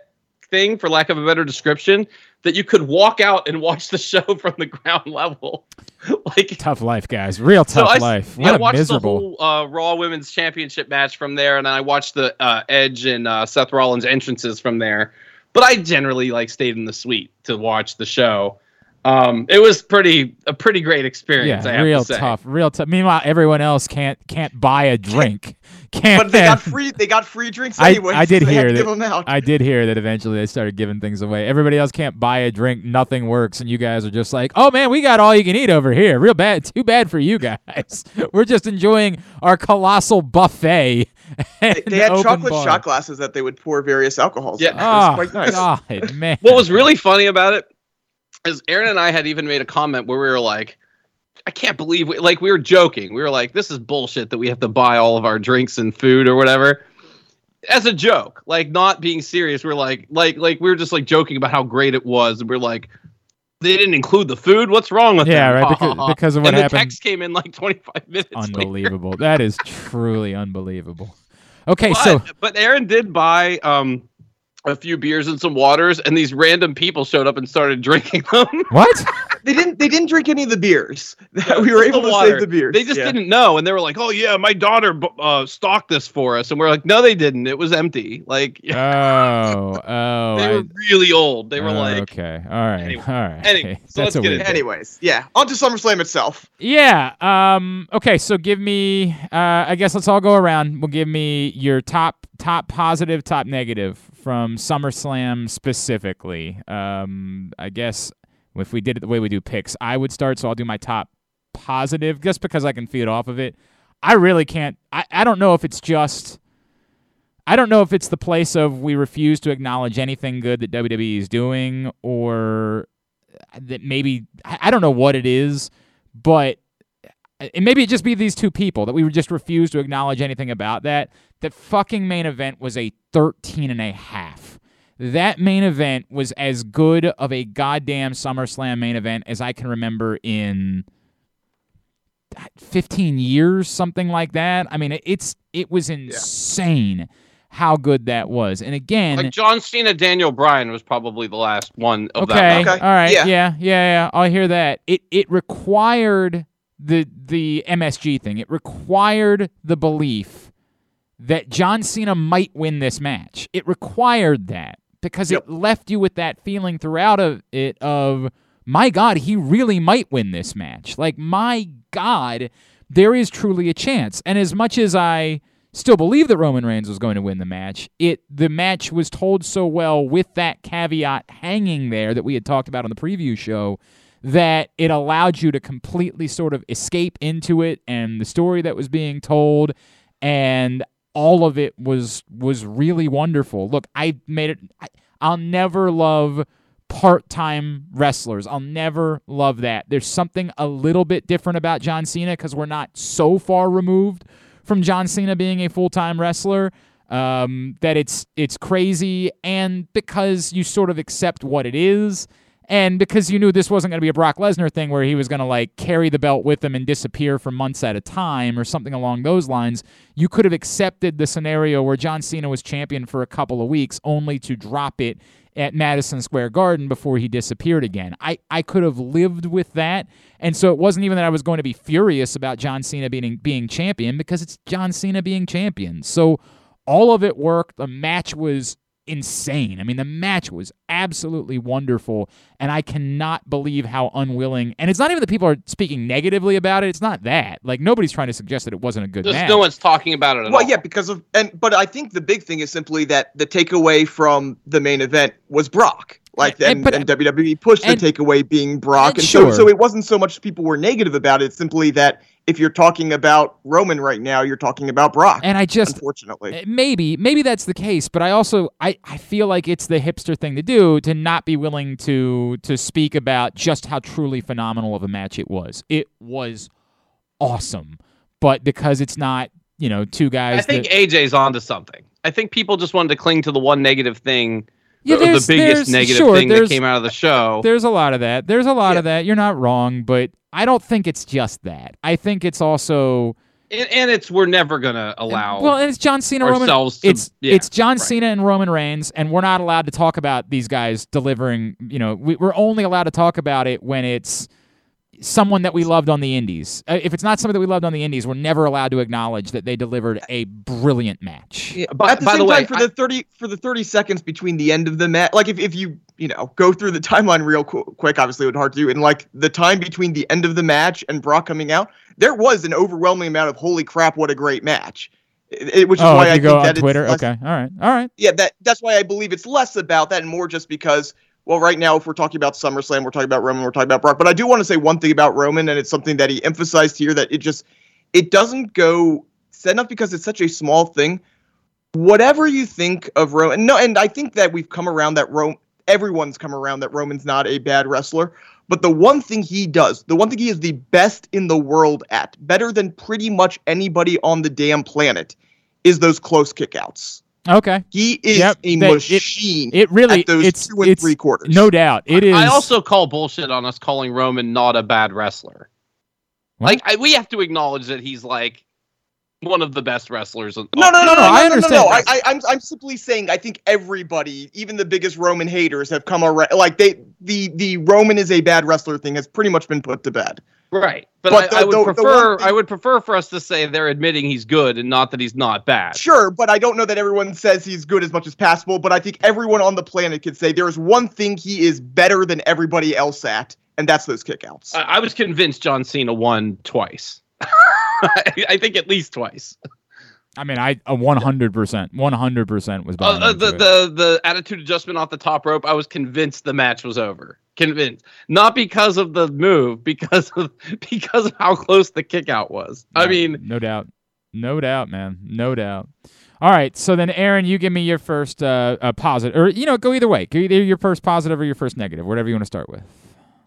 thing, for lack of a better description, that you could walk out and watch the show from the ground level, like
Tough life, guys. Real
so
tough
I,
life.
I
What a
watched
miserable.
the whole uh, Raw Women's Championship match from there, and then I watched the uh, Edge and uh, Seth Rollins entrances from there. But I generally like stayed in the suite to watch the show. Um, it was pretty a pretty great experience. I
yeah,
have
real
to say.
tough. Real tough. Meanwhile, everyone else can't can't buy a drink. Can't.
But they got free. They got free drinks
I-
anyway.
I
so
did
they had
hear that-
Give them out.
I did hear that eventually they started giving things away. Everybody else can't buy a drink, nothing works, and you guys are just like, "Oh man, we got all you can eat over here." Real bad, too bad for you guys. We're just enjoying our colossal buffet.
They, they had chocolate
bar.
shot glasses that they would pour various alcohols.
Yeah.
in. It was
Oh
quite nice.
God, man.
What was really funny about it is Aaron and I had even made a comment where we were like, I can't believe we like we were joking. We were like, this is bullshit that we have to buy all of our drinks and food or whatever. As a joke, like not being serious. We're like like like we were just like joking about how great it was. And we're like, they didn't include the food. What's wrong with
Yeah,
them?
right, because- because of what
and
happened-
The text came in like 25 minutes.
unbelievable? that is truly unbelievable. Okay,
But,
so
but Aaron did buy um a few beers and some waters, and these random people showed up and started drinking them.
what?
They didn't. They didn't drink any of the beers. we were able to
water.
save the beers.
They just
Yeah.
didn't know, and they were like, "Oh yeah, my daughter bu- uh, stocked this for us," and we're like, "No, they didn't. It was empty. Like
Oh, oh.
they
I-
were really old. They were
oh,
like,
okay, all right,
Anyway.
all right.
Anyway, so
That's
let's get it.
Anyways, yeah. On to SummerSlam itself.
Yeah. Um. Okay. So give me. Uh. I guess let's all go around. We'll give me your top top positive, top negative from SummerSlam specifically. Um. I guess if we did it the way we do picks, I would start. So I'll do my top positive just because I can feed off of it. I really can't. I. I don't know if it's just. I don't know if it's the place of we refuse to acknowledge anything good that WWE is doing, or that maybe I don't know what it is, but uh, and maybe it just be these two people that we would just refuse to acknowledge anything about that. That fucking main event was a 13 and a half. That main event was as good of a goddamn SummerSlam main event as I can remember in uh, 15 years, something like that. I mean, it- it's it was insane how good that was. And again,
like John Cena, Daniel Bryan was probably the last one of
okay,
that.
Okay,
all right, yeah.
yeah.
yeah, yeah, oh, I hear that. It it required the the MSG thing. It required the belief that John Cena might win this match. It required that because
Yep.
it left you with that feeling throughout of it of my God, he really might win this match. Like my God, there is truly a chance. And as much as I still believe that Roman Reigns was going to win the match. It the match was told so well with that caveat hanging there that we had talked about on the preview show that it allowed you to completely sort of escape into it and the story that was being told and all of it was was really wonderful. Look, I made it I, I'll never love part-time wrestlers. I'll never love that. There's something a little bit different about John Cena cuz we're not so far removed from John Cena being a full-time wrestler um, that it's it's crazy and because you sort of accept what it is and because you knew this wasn't going to be a Brock Lesnar thing where he was going to like carry the belt with him and disappear for months at a time or something along those lines, you could have accepted the scenario where John Cena was champion for a couple of weeks only to drop it at Madison Square Garden before he disappeared again. I, I could have lived with that. And so it wasn't even that I was going to be furious about John Cena being being champion because it's John Cena being champion. So all of it worked. The match was insane. I mean, the match was absolutely wonderful, and I cannot believe how unwilling. And it's not even that people are speaking negatively about it. It's not that. Like nobody's trying to suggest that it wasn't a good
Just
match.
no one's talking about it at
Well,
all.
yeah, because of and but I think the big thing is simply that the takeaway from the main event was Brock. Like
And-
and,
but-
and WWE pushed
and-
the takeaway being Brock,
and
and,
sure.
so so it wasn't so much people were negative about it. It's simply that if you're talking about Roman right now, you're talking about Brock.
and I just
unfortunately,
Uh, maybe maybe that's the case but i also I, I feel like it's the hipster thing to do to not be willing to to speak about just how truly phenomenal of a match it was it was awesome but because it's not you know two guys
I think
that,
AJ's onto something. I think people just wanted to cling to the one negative thing,
Yeah,
the, the biggest negative
sure,
thing that came out of the show.
there's a lot of that there's a lot
Yeah.
of that you're not wrong but i don't think it's just that i think it's also
And, and it's we're never gonna allow.
well and it's john cena roman
to-
it's
yeah,
it's john
right.
cena and roman reigns and we're not allowed to talk about these guys delivering you know we, we're only allowed to talk about it when it's someone that we loved on the indies Uh, if it's not somebody that we loved on the indies we're never allowed to acknowledge that they delivered a brilliant match
Yeah,
By-
at the
by
same
the way,
time, for the thirty for the thirty seconds between the end of the match, like if, if you you know go through the timeline real qu- quick, obviously it would hard to do, and like the time between the end of the match and Brock coming out, there was an overwhelming amount of holy crap, what a great match. It, it- which is
oh
why
if
I
you
think
go on
that it's
twitter
less-
okay all right all right
yeah, that that's why I believe it's less about that and more just because. Well, right now, if we're talking about SummerSlam, we're talking about Roman, we're talking about Brock. But I do want to say one thing about Roman, and it's something that he emphasized here that it just it doesn't go set enough because it's such a small thing. Whatever you think of Roman, no, and I think that we've come around that Rome. Everyone's come around that Roman's not a bad wrestler. But the one thing he does, the one thing he is the best in the world at, better than pretty much anybody on the damn planet, is those close kickouts.
Okay
He is
Yep,
a
that-
machine.
it really
at those
it's
two and
it's
three quarters.
no doubt it is
I also call bullshit on us calling Roman not a bad wrestler.
What?
Like I, we have to acknowledge that he's like one of the best wrestlers. In,
No, no,
No,
no, no,
no,
no,
I
no, no,
understand.
no. I, I, I'm, I'm simply saying. I think everybody, even the biggest Roman haters, have come around. Like they, the, the Roman is a bad wrestler thing has pretty much been put to bed.
Right, but,
But
I, I would
the- the
prefer
one thing-
I would prefer for us to say they're admitting he's good and not that he's not bad.
Sure, but I don't know that everyone says he's good as much as possible. But I think everyone on the planet could say there is one thing he is better than everybody else at, and that's those kickouts.
I, I was convinced John Cena won twice. I, think at least twice.
i mean i a 100% 100% was
Uh, uh, the,
it.
the the attitude adjustment off the top rope. I was convinced the match was over. Convinced, not because of the move, because of because of how close the kick out was. I mean,
no doubt, no doubt, man, no doubt. All right, so then Aaron, you give me your first uh, uh positive, or you know, go either way. Go either your first positive or your first negative, whatever you want to start with.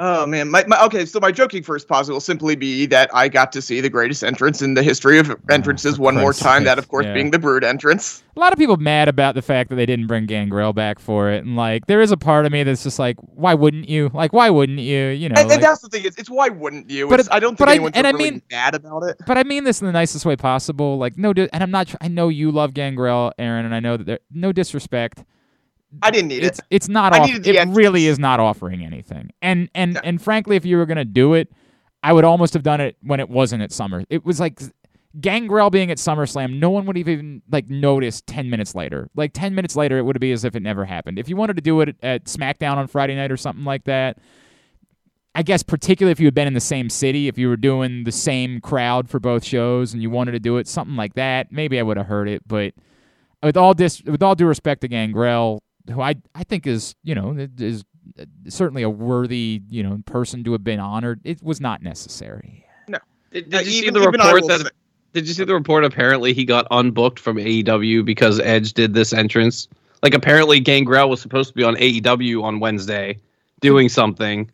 Oh man, my, my okay. So my joking first positive will simply be that I got to see the greatest entrance in the history of oh, entrances
Oh,
one more time.
sake,
That, of course,
yeah.
being the Brood entrance.
A lot of people mad about the fact that they didn't bring Gangrel back for it, and like, there is a part of me that's just like, why wouldn't you? Like, why wouldn't you? You know,
and,
like-
and that's the thing. It's, it's why wouldn't you?
But
It's-
it-
I don't think
I-
anyone's
and I mean-
mad about it.
but I mean this in the nicest way possible. Like, no, and I'm not. I know you love Gangrel, Aaron, and I know that there. No disrespect.
I didn't need
it's
it.
it's not off, it really is not offering anything and and
No.
and frankly if you were gonna do it i would almost have done it when it wasn't at summer it was like gangrel being at summerslam no one would even like noticed 10 minutes later like 10 minutes later it would be as if it never happened if you wanted to do it at smackdown on friday night or something like that I guess particularly if you had been in the same city, if you were doing the same crowd for both shows and you wanted to do it, something like that, maybe I would have heard it. But with all dis, with all due respect to Gangrel, who I I think is you know is certainly a worthy you know person to have been honored, it was not necessary.
Did, did
Uh,
you see the report that?
say-
Did you see the report? Apparently, he got unbooked from AEW because Edge did this entrance. Like, apparently, Gangrel was supposed to be on AEW on Wednesday, doing something.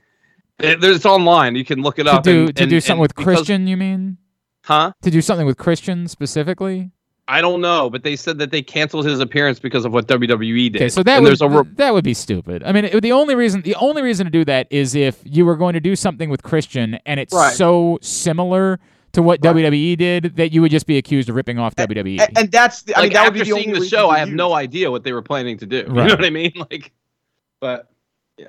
It, it's online. You can look it
To
up.
do
and-
to
and-
do something
and
with
because-
Christian, you mean?
Huh?
To do something with Christian specifically?
I don't know, but they said that they canceled his appearance because of what WWE did.
Okay, so that
and
would
there's a re-
that would be stupid. I mean, it, the only reason the only reason to do that is if you were going to do something with Christian and it's
Right.
so similar to what
Right.
WWE did that you would just be accused of ripping off WWE.
And, and that's the. I
like
mean, that would
after
be the
seeing
only
the show, I have
use.
no idea what they were planning to do. You know what I mean? Like, but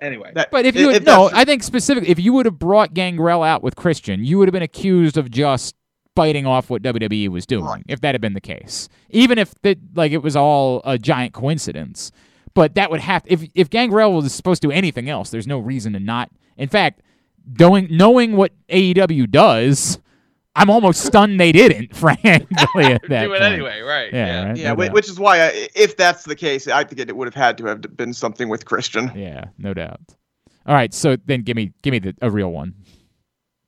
anyway,
That-
but if you
if
had, no, I think specifically if you would have brought Gangrel out with Christian, you would have been accused of just biting off what WWE was doing.
Right.
If that had been the case, even if that like it was all a giant coincidence, but that would have if if Gangrel was supposed to do anything else, there's no reason to not. In fact, knowing knowing what AEW does, I'm almost stunned they didn't. Frankly, at that
do it
point.
anyway, right?
Yeah, right?
Yeah,
No
whi-
doubt.
which is why, I, if that's the case, I think it would have had to have been something with Christian.
Yeah, no doubt. All right, so then give me give me the a real one.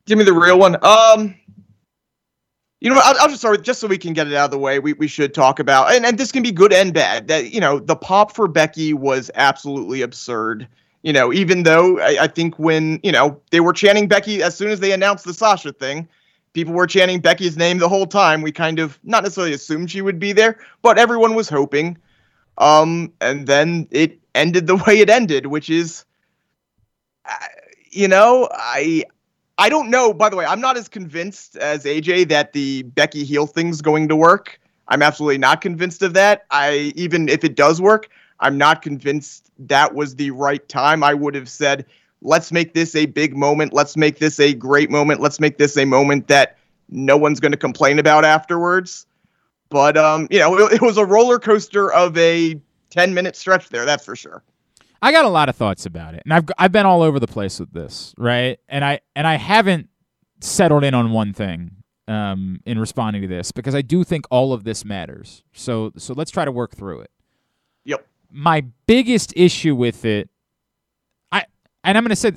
Give me the real one. Um, you know, what, I'll, I'll just start with just so we can get it out of the way. We we should talk about, and and this can be good and bad. That you know, the pop for Becky was absolutely absurd. You know, even though I, I think when you know they were chanting Becky as soon as they announced the Sasha thing, people were chanting Becky's name the whole time. We kind of not necessarily assumed she would be there, but everyone was hoping. Um, and then it ended the way it ended, which is, uh, you know, I I don't know. By the way, I'm not as convinced as AJ that the Becky heel thing's going to work. I'm absolutely not convinced of that. I even if it does work, I'm not convinced that was the right time. I would have said, let's make this a big moment. Let's make this a great moment. Let's make this a moment that no one's going to complain about afterwards. But um, you know, it, it was a roller coaster of a 10 minute stretch there. That's for sure.
I got a lot of thoughts about it, and I've I've been all over the place with this, right? And I and I haven't settled in on one thing um, in responding to this because I do think all of this matters. So so let's try to work through it.
Yep.
My biggest issue with it, I and I'm going to say,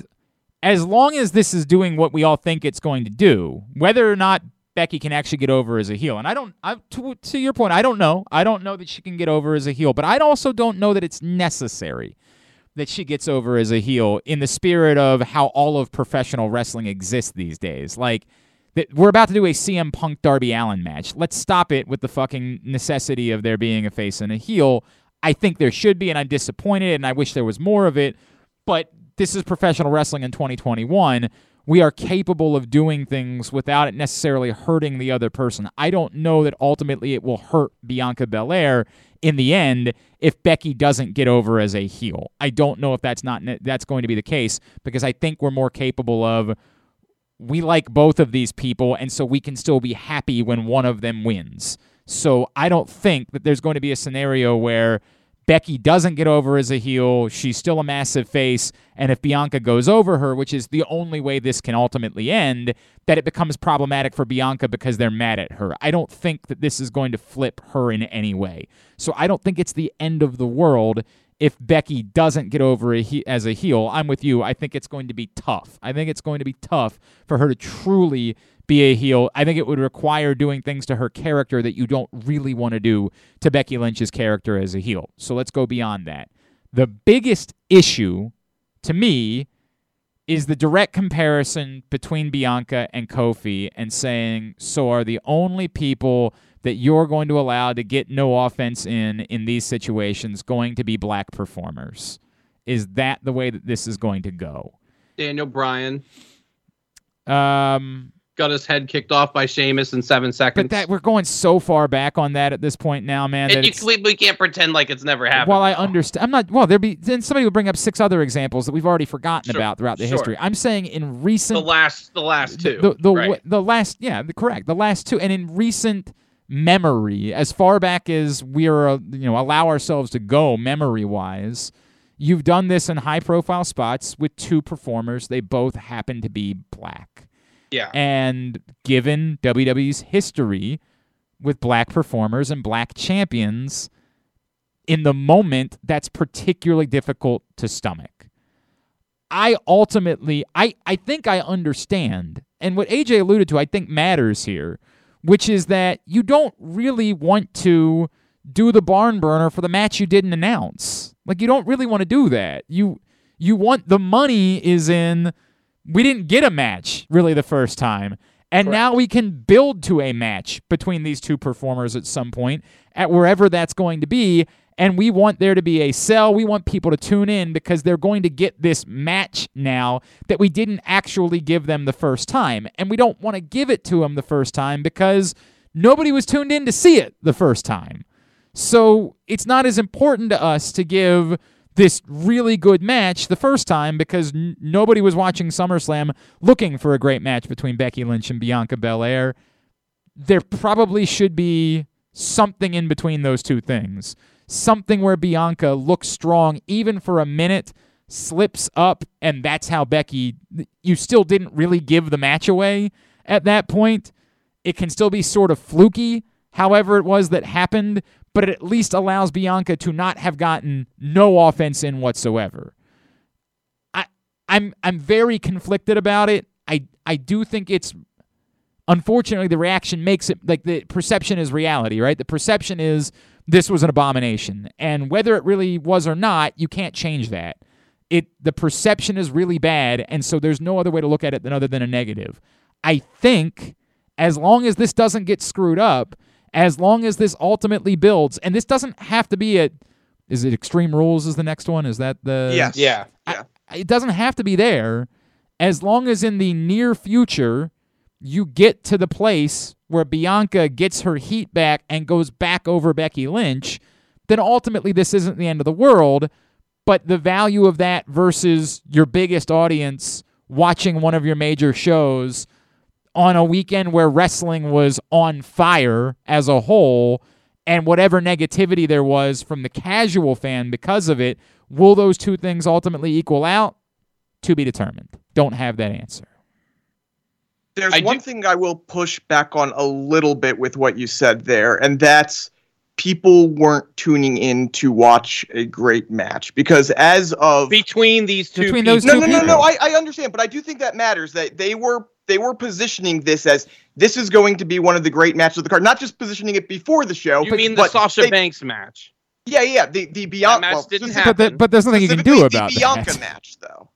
as long as this is doing what we all think it's going to do, whether or not Becky can actually get over as a heel, and I don't, I, to to your point, I don't know. I don't know that she can get over as a heel, but I also don't know that it's necessary that she gets over as a heel in the spirit of how all of professional wrestling exists these days. Like we're about to do a CM Punk Darby Allin match. Let's stop it with the fucking necessity of there being a face and a heel. I think there should be, and I'm disappointed, and I wish there was more of it. But this is professional wrestling in 2021. We are capable of doing things without it necessarily hurting the other person. I don't know that ultimately it will hurt Bianca Belair in the end if Becky doesn't get over as a heel. I don't know if that's not that's going to be the case because I think we're more capable of we like both of these people and so we can still be happy when one of them wins. So I don't think that there's going to be a scenario where Becky doesn't get over as a heel, she's still a massive face, and if Bianca goes over her, which is the only way this can ultimately end, that it becomes problematic for Bianca because they're mad at her. I don't think that this is going to flip her in any way. So I don't think it's the end of the world if Becky doesn't get over a he- as a heel. I'm with you. I think it's going to be tough. I think it's going to be tough for her to truly be a heel. I think it would require doing things to her character that you don't really want to do to Becky Lynch's character as a heel. So let's go beyond that. The biggest issue to me is the direct comparison between Bianca and Kofi and saying, so are the only people that you're going to allow to get no offense in in these situations going to be black performers? Is that the way that this is going to go?
Daniel Bryan
Um,
got his head kicked off by Sheamus in seven seconds.
but that we're going so far back on that at this point now, man.
and you,
it's-
we, we can't pretend like it's never happened.
Well, I understand, I'm not. Well, there be then somebody would bring up six other examples that we've already forgotten
Sure,
about throughout the
sure.
history. I'm saying in recent the
last, the last two,
the the,
right?
the last yeah the, correct the last two and in recent memory as far back as we're uh, you know allow ourselves to go memory wise You've done this in high profile spots with two performers. They both happen to be black.
Yeah.
And given WWE's history with black performers and black champions, in the moment, that's particularly difficult to stomach. I ultimately, I, I think I understand. And what AJ alluded to, I think matters here, which is that you don't really want to do the barn burner for the match you didn't announce. Like you don't really want to do that. You you want the money is in we didn't get a match really the first time. And now we can build to a match between these two performers at some point at wherever that's going to be. And we want there to be a sell. We want people to tune in because they're going to get this match now that we didn't actually give them the first time. And we don't want to give it to them the first time because nobody was tuned in to see it the first time. So it's not as important to us to give this really good match the first time because n- nobody was watching SummerSlam looking for a great match between Becky Lynch and Bianca Belair. There probably should be something in between those two things. Something where Bianca looks strong even for a minute, slips up, and that's how Becky. You still didn't really give the match away at that point. It can still be sort of fluky, however it was that happened, but it at least allows Bianca to not have gotten no offense in whatsoever. I I'm I'm very conflicted about it. I I do think it's unfortunately the reaction makes it like the perception is reality, right? The perception is this was an abomination. And whether it really was or not, you can't change that. It the perception is really bad, and so there's no other way to look at it than other than a negative. I think as long as this doesn't get screwed up, as long as this ultimately builds, and this doesn't have to be a is it Extreme Rules is the next one? Is that the
Yes.
Yeah.
Yeah.
it doesn't have to be there as long as in the near future you get to the place where Bianca gets her heat back and goes back over Becky Lynch, then ultimately this isn't the end of the world. But the value of that versus your biggest audience watching one of your major shows on a weekend where wrestling was on fire as a whole and whatever negativity there was from the casual fan because of it, will those two things ultimately equal out? To be determined. Don't have that answer.
There's
I do-
one thing I will push back on a little bit with what you said there, and that's people weren't tuning in to watch a great match because as of
Between these two
Between
people.
those
no,
two
no, no,
people.
no. I, I understand, but I do think that matters. That they were they were positioning this as this is going to be one of the great matches of the card, not just positioning it before the show.
You
but,
mean the
but
Sasha
they-
Banks match?
Yeah, yeah. The the Bianca
match
well,
didn't
specific-
But, the,
happen.
but there's nothing you can do
specifically
about
the Bianca
that.
match, though.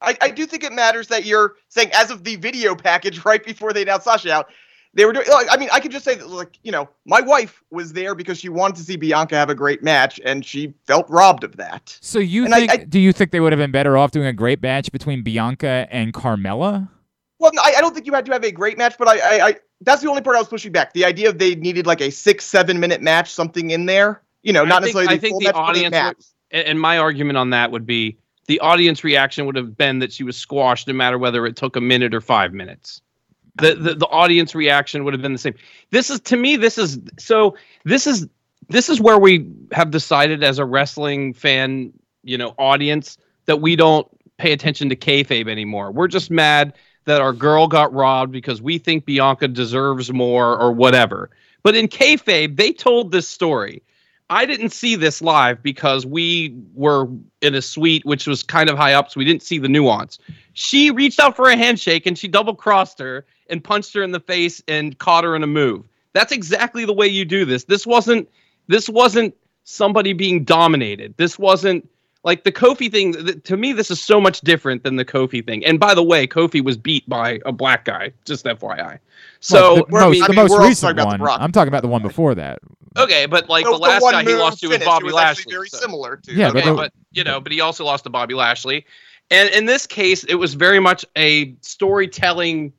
I, I do think it matters that you're saying as of the video package right before they announced Sasha out, they were doing. Like, I mean, I could just say that, like, you know, my wife was there because she wanted to see Bianca have a great match, and she felt robbed of that.
So you
And I-
think?
I-
do you think they would have been better off doing a great match between Bianca and Carmella?
Well, I, I don't think you had to have a great match, but I, I, I, that's the only part I was pushing back. The idea of they needed like a six, seven minute match, something in there. You know, not
think-
necessarily
I
the
think
full
the
match,
audience. And and my argument on that would be the audience reaction would have been that she was squashed no matter whether it took a minute or five minutes. The, the the audience reaction would have been the same. This is to me, this is so this is this is where we have decided as a wrestling fan, you know, audience that we don't pay attention to kayfabe anymore. We're just mad that our girl got robbed because we think Bianca deserves more or whatever. But in kayfabe, they told this story. I didn't see this live because we were in a suite which was kind of high up, so we didn't see the nuance. She reached out for a handshake and she double crossed her and punched her in the face and caught her in a move. That's exactly the way you do this. This wasn't this wasn't somebody being dominated. This wasn't like the Kofi thing. th- To me, this is so much different than the Kofi thing. And by the way, Kofi was beat by a black guy. Just FYI. So
Well, the most,
I
the
mean,
most recent
talking about The
one. I'm talking about the one before that.
okay, but like
The-
the last
one
guy he lost to was Bobby
was
Lashley.
Very
so-
similar to.
Yeah,
okay,
but
but, you know, but he also lost to Bobby Lashley, and in this case, it was very much a storytelling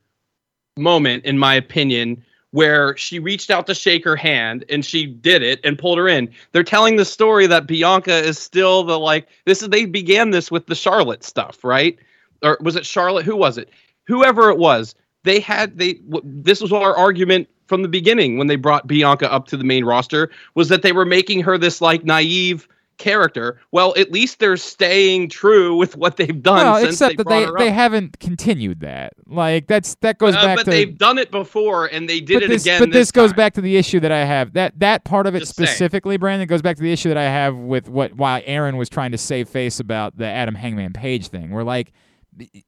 moment, in my opinion, where she reached out to shake her hand and she did it and pulled her in. They're telling the story that Bianca is still the like this is they began this with the Charlotte stuff, right? Or was it Charlotte? Who was it? Whoever it was, they had they w- this was our argument from the beginning when they brought Bianca up to the main roster was that they were making her this like naive character. Well, at least they're staying true with what they've done
well,
since
except
they
that they, they haven't continued that. Like that's that goes
Uh,
back
but
to
they've done it before, and they did it
this,
again.
But this, goes
time.
back to the issue that I have. That that part of it
Just saying.
specifically, Brandon, goes back to the issue that I have with what why Aaron was trying to save face about the Adam Hangman Page thing. We're like,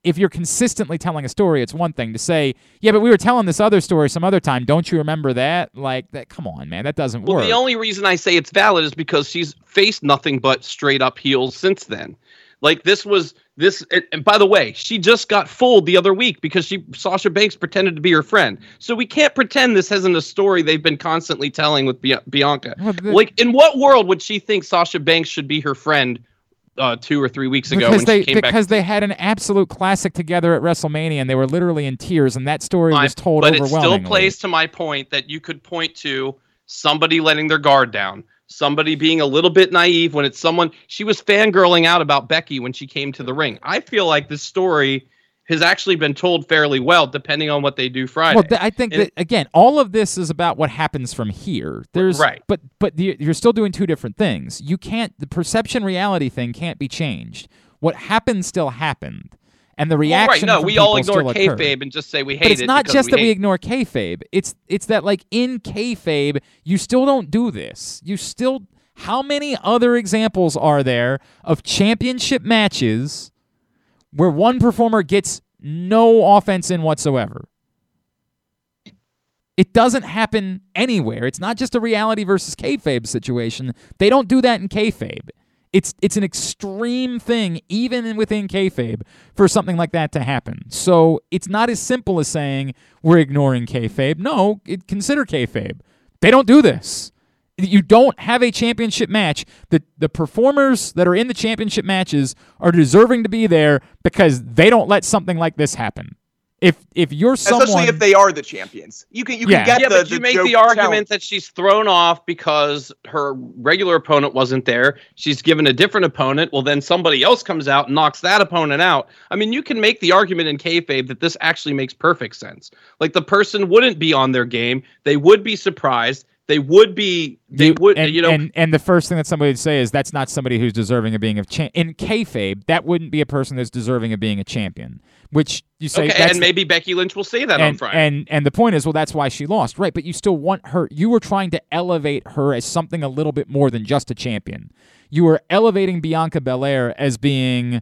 if you're consistently telling a story, it's one thing to say, yeah, but we were telling this other story some other time. Don't you remember that? Like that. Come on, man, that doesn't
Well,
work.
the only reason I say it's valid is because she's faced nothing but straight up heels since then. Like this was this, and, by the way, she just got fooled the other week because she Sasha Banks pretended to be her friend. So we can't pretend this isn't a story they've been constantly telling with Bia- Bianca.
Well, the-
like, in what world would she think Sasha Banks should be her friend uh, two or three weeks ago
because
when
they
she came back?
because they had an absolute classic together at WrestleMania and they were literally in tears and that story was told
but it still plays to my point that you could point to somebody letting their guard down, somebody being a little bit naive when it's someone she was fangirling out about Becky when she came to the ring. I feel like this story has actually been told fairly well, depending on what they do Friday.
Well, th- I think
And-
that again, all of this is about what happens from here. There's
Right.
but but you're still doing two different things. You can't the perception reality thing can't be changed. What happened still happened, and the
Well,
reaction.
right? No, we all ignore
still occurred.
kayfabe and just say we hate
But it's
it.
not just that we ignore kayfabe. It's it's that like in kayfabe, you still don't do this. You still. How many other examples are there of championship matches where one performer gets no offense in whatsoever? It doesn't happen anywhere. It's not just a reality versus kayfabe situation. They don't do that in kayfabe. It's it's an extreme thing, even within kayfabe, for something like that to happen. So it's not as simple as saying we're ignoring kayfabe. No, it, consider kayfabe. They don't do this. You don't have a championship match. The the performers that are in the championship matches are deserving to be there because they don't let something like this happen. If if you're someone,
Especially if they are the champions. You can you
Yeah.
can get
yeah,
the,
but you
the
make the argument
challenge.
that she's thrown off because her regular opponent wasn't there. She's given a different opponent. Well, then somebody else comes out and knocks that opponent out. I mean, you can make the argument in kayfabe that this actually makes perfect sense. Like the person wouldn't be on their game. They would be surprised. They would be. They would.
and,
you know.
and and the first thing that somebody would say is that's not somebody who's deserving of being a champ. In kayfabe, that wouldn't be a person that's deserving of being a champion. Which you say,
okay, and maybe Becky Lynch will say that on Friday.
and and the point is, well, that's why she lost, right? But you still want her. You were trying to elevate her as something a little bit more than just a champion. You were elevating Bianca Belair as being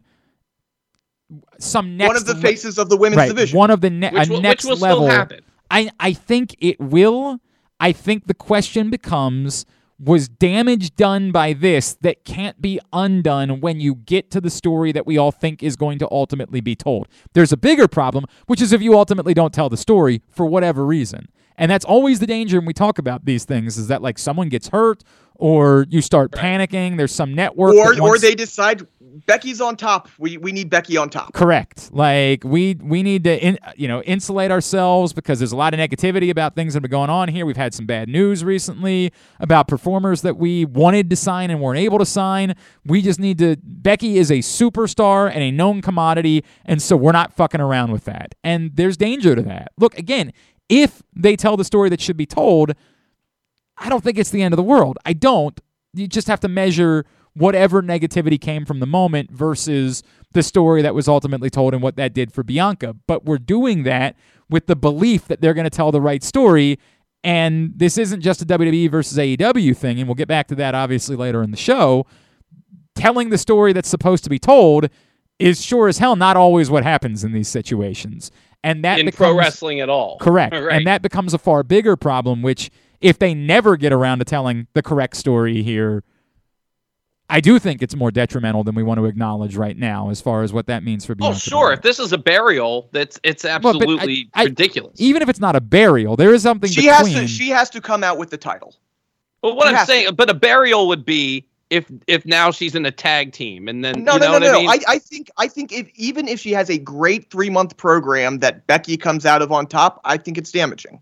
some next
one of the
le-
faces of the women's
right,
division.
one of the ne-
which, will, which
next
will
level.
still happen.
I I think it will. I think the question becomes was damage done by this that can't be undone when you get to the story that we all think is going to ultimately be told. There's a bigger problem, which is if you ultimately don't tell the story for whatever reason. And that's always the danger when we talk about these things is that like someone gets hurt or you start panicking, there's some network
or
that
or they decide Becky's on top. We we need Becky on top.
Correct. Like we we need to in, you know insulate ourselves because there's a lot of negativity about things that have been going on here. We've had some bad news recently about performers that we wanted to sign and weren't able to sign. We just need to. Becky is a superstar and a known commodity, and so we're not fucking around with that. And there's danger to that. Look again. If they tell the story that should be told, I don't think it's the end of the world. I don't. You just have to measure whatever negativity came from the moment versus the story that was ultimately told and what that did for Bianca. But we're doing that with the belief that they're going to tell the right story. And this isn't just a WWE versus AEW thing. And we'll get back to that obviously later in the show. Telling the story that's supposed to be told is sure as hell not always what happens in these situations. And that
in
becomes,
pro wrestling at all.
Correct.
Right.
And that becomes a far bigger problem, which if they never get around to telling the correct story here, I do think it's more detrimental than we want to acknowledge right now as far as what that means for
Oh, sure.
Belair.
If this is a burial, that's it's
Well, I-
absolutely
I-
ridiculous.
Even if it's not a burial, there is something
She
between.
has to she has to come out with the title.
But what
She
I'm
has to.
saying, but a burial would be if if now she's in a tag team and then
No,
you
no,
know
no,
what
no,
I mean?
I, I think I think if even if she has a great three month program that Becky comes out of on top, I think it's damaging.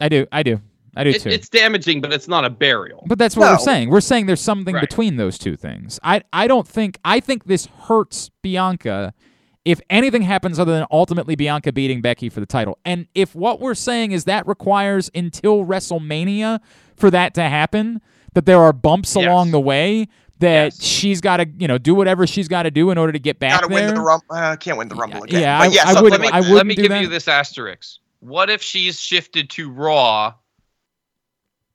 I do. I do. I do
It-
too.
it's damaging, but it's not a burial.
But that's what we're saying. We're saying there's something
Right.
between those two things. I I don't think I think this hurts Bianca if anything happens other than ultimately Bianca beating Becky for the title. And if what we're saying is that requires until WrestleMania for that to happen, that there are bumps
Yes.
along the way, that
Yes.
she's got to you know do whatever she's got to do in order to get back
Gotta
there.
win the rumble. Uh, can't win the rumble again.
yeah,
but
I-
yeah,
I
something
wouldn't-
like
I wouldn't
let me give
that.
you this asterisk. What if she's shifted to Raw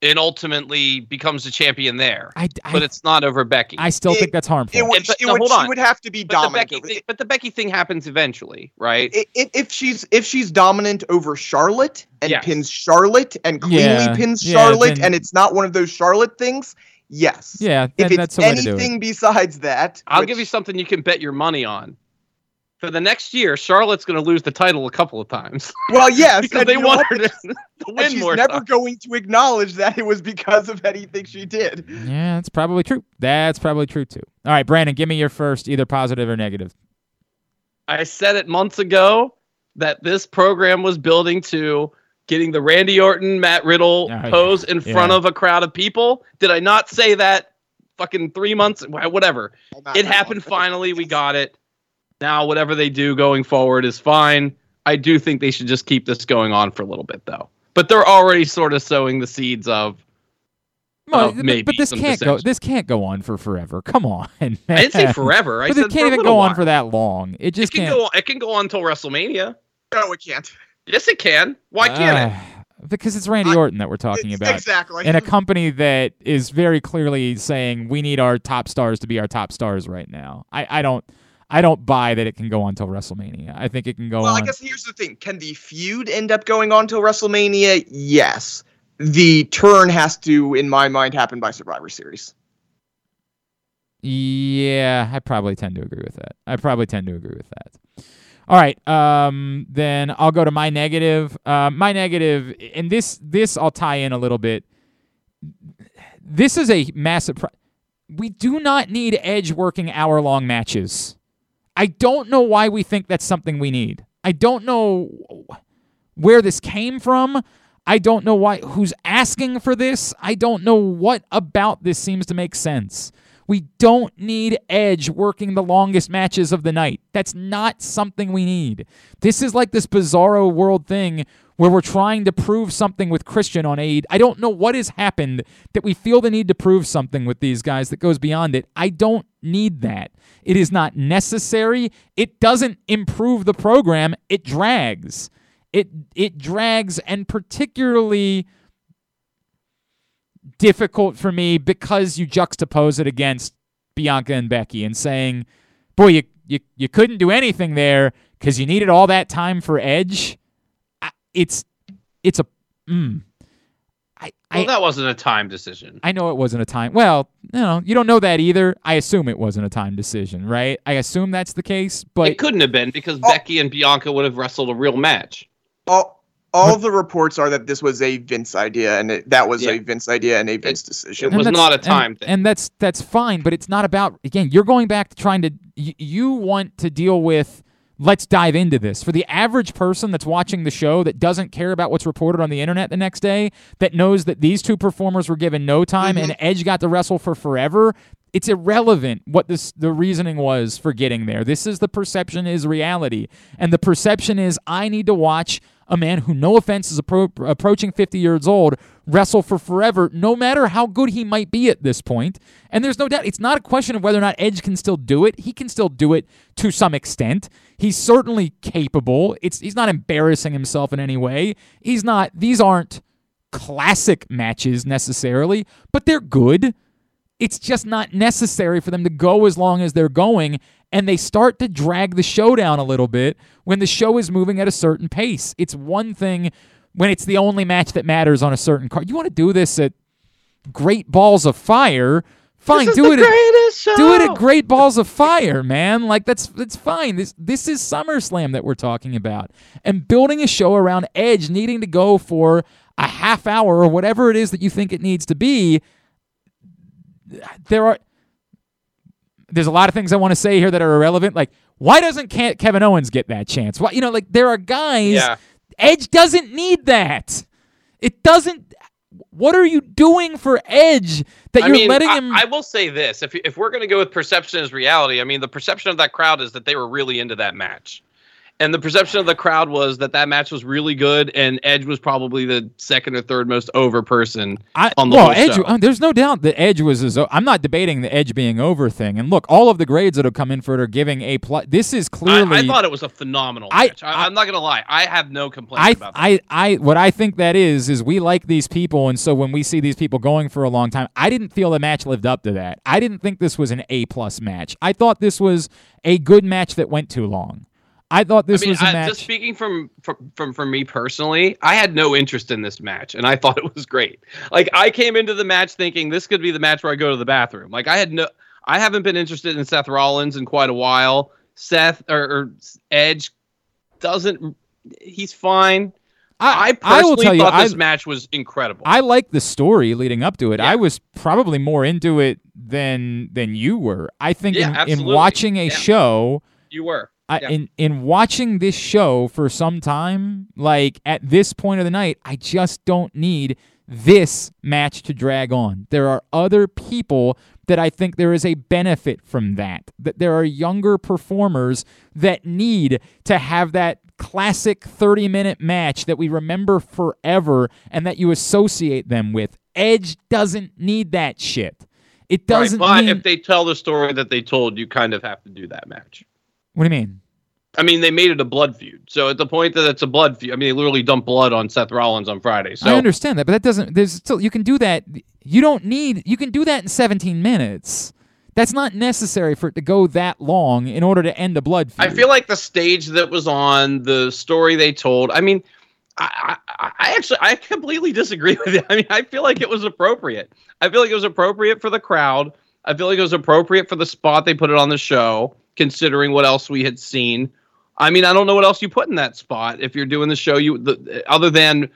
and ultimately becomes a champion there?
I, I,
but it's not over Becky.
I still
It-
think that's harmful.
It would,
And- but-
it
no,
would,
hold
she
on.
would have to be
but the
dominant.
Becky
over
thing, but the Becky thing happens eventually, right?
I- i- if she's if she's dominant over Charlotte and
Yes.
pins Charlotte and cleanly
Yeah,
pins
yeah,
Charlotte
then-
and it's not one of those Charlotte things, yes.
yeah,
If
then that's
it's
the way to do it.
anything besides that,
I'll
which-
give you something you can bet your money on. For the next year, Charlotte's going to lose the title a couple of times
Well, yes,
because they
you know
want
what?
her to, to
And
win
she's
more.
never
times.
going to acknowledge that it was because of anything she did.
Yeah, that's probably true. That's probably true too. All right, Brandon, give me your first, either positive or negative.
I said it months ago that this program was building to getting the Randy Orton, Matt Riddle
Oh, yeah.
pose in front
Yeah.
of a crowd of people. Did I not say that fucking three months? Whatever. It happened finally. We got it. Now, whatever they do going forward is fine. I do think they should just keep this going on for a little bit, though. But they're already sort of sowing the seeds of.
Well,
of
but-
maybe
but this
some
can't go. This can't go on for forever. Come on, man.
I didn't say forever. I
but
said
it can't
for
even
little
go on for that long. It
It
just
can
can't.
go. On, it can go on until WrestleMania.
No, it can't.
Yes, it can. Why ah, can't it?
Because it's Randy
I-
Orton that we're talking about.
Exactly.
in a company that is very clearly saying we need our top stars to be our top stars right now. I, I don't I don't buy that it can go on till WrestleMania. I think it can go on.
well,
on.
I guess here's the thing: can the feud end up going on till WrestleMania? Yes. The turn has to, in my mind, happen by Survivor Series.
Yeah, I probably tend to agree with that. I probably tend to agree with that. All right, um, then I'll go to my negative. Uh, my negative, and this this I'll tie in a little bit. This is a massive. Pro- we do not need Edge working hour long matches. I don't know why we think that's something we need. I don't know where this came from. I don't know why who's asking for this. I don't know what about this seems to make sense. We don't need Edge working the longest matches of the night. That's not something we need. This is like this bizarro world thing where we're trying to prove something with Christian on aid. I don't know what has happened that we feel the need to prove something with these guys that goes beyond it. I don't need that. It is not necessary. It doesn't improve the program. It drags. It it drags and particularly difficult for me because you juxtapose it against Bianca and Becky and saying, "Boy, you you, you couldn't do anything there because you needed all that time for Edge." I, it's it's a mm, I
Well,
I
that wasn't a time decision.
I know it wasn't a time. Well, you know, you don't know that either. I assume it wasn't a time decision, right? I assume that's the case, but
it couldn't have been because
Oh.
Becky and Bianca would have wrestled a real match.
All, all the reports are that this was a Vince idea, and it, that was
Yeah.
a Vince idea and a Vince decision.
it was not a
and-
time thing.
And that's that's fine, but it's not about again, you're going back to trying to you, you want to deal with let's dive into this. For the average person that's watching the show that doesn't care about what's reported on the internet the next day, that knows that these two performers were given no time mm-hmm. and Edge got to wrestle for forever, it's irrelevant what this the reasoning was for getting there. This is the perception is reality. And the perception is I need to watch a man who, no offense, is appro- approaching 50 years old, wrestle for forever, no matter how good he might be at this point. And there's no doubt, it's not a question of whether or not Edge can still do it. He can still do it to some extent. He's certainly capable. It's he's not embarrassing himself in any way. He's not. These aren't classic matches necessarily, but they're good. It's just not necessary for them to go as long as they're going, and they start to drag the show down a little bit when the show is moving at a certain pace. It's one thing when it's the only match that matters on a certain card. You want to do this at Great Balls of Fire? Fine,
This is
do
the
it. At,
show.
do it at Great Balls of Fire, man. Like that's that's fine. This this is SummerSlam that we're talking about, and building a show around Edge needing to go for a half hour or whatever it is that you think it needs to be. There are there's a lot of things I want to say here that are irrelevant. Like, why doesn't Ke- Kevin Owens get that chance? Why, you know, like there are guys.
Yeah.
Edge doesn't need that. It doesn't. What are you doing for Edge that
I
you're
mean,
letting
I,
him?
I will say this: if if we're going to go with perception as reality, I mean, the perception of that crowd is that they were really into that match, and the perception of the crowd was that that match was really good, and Edge was probably the second or third most over person
I,
on the
well,
whole
Edge.
show.
uh, there's no doubt that Edge was. As, I'm not debating the Edge being over thing. And look, all of the grades that have come in for it are giving a plus. This is
I,
clearly.
I thought it was a phenomenal
I-
match. I,
I-
I'm not gonna lie, I have no complaints
I,
about that.
I, I, what I think that is, is we like these people, and so when we see these people going for a long time, I didn't feel the match lived up to that. I didn't think this was an A plus match. I thought this was a good match that went too long. I thought this
I mean,
was a
I,
match.
just speaking from, from from from me personally, I had no interest in this match, and I thought it was great. Like I came into the match thinking this could be the match where I go to the bathroom. Like I had no, I haven't been interested in Seth Rollins in quite a while. Seth or, or Edge doesn't. He's fine. I,
I
personally
will tell you,
thought
I,
this match was incredible.
I like the story leading up to it.
Yeah.
I was probably more into it than than you were. I think
Yeah,
in, in watching a
Yeah.
show,
you were.
I,
Yeah.
in in watching this show for some time, like at this point of the night, I just don't need this match to drag on. There are other people that I think there is a benefit from that. That there are younger performers that need to have that classic 30 minute match that we remember forever and that you associate them with. Edge doesn't need that shit. It doesn't
right, but
mean,
if they tell the story that they told, you kind of have to do that match.
What do you mean?
I mean, they made it a blood feud. So at the point that it's a blood feud, I mean, they literally dumped blood on Seth Rollins on Friday. So
I understand that, but that doesn't. There's still you can do that. You don't need. You can do that in 17 minutes. That's not necessary for it to go that long in order to end a blood feud.
I feel like the stage that was on, the story they told. I mean, I, I, I actually I completely disagree with you. I mean, I feel like it was appropriate. I feel like it was appropriate for the crowd. I feel like it was appropriate for the spot they put it on the show, considering what else we had seen. I mean, I don't know what else you put in that spot if you're doing the show. You the, other than,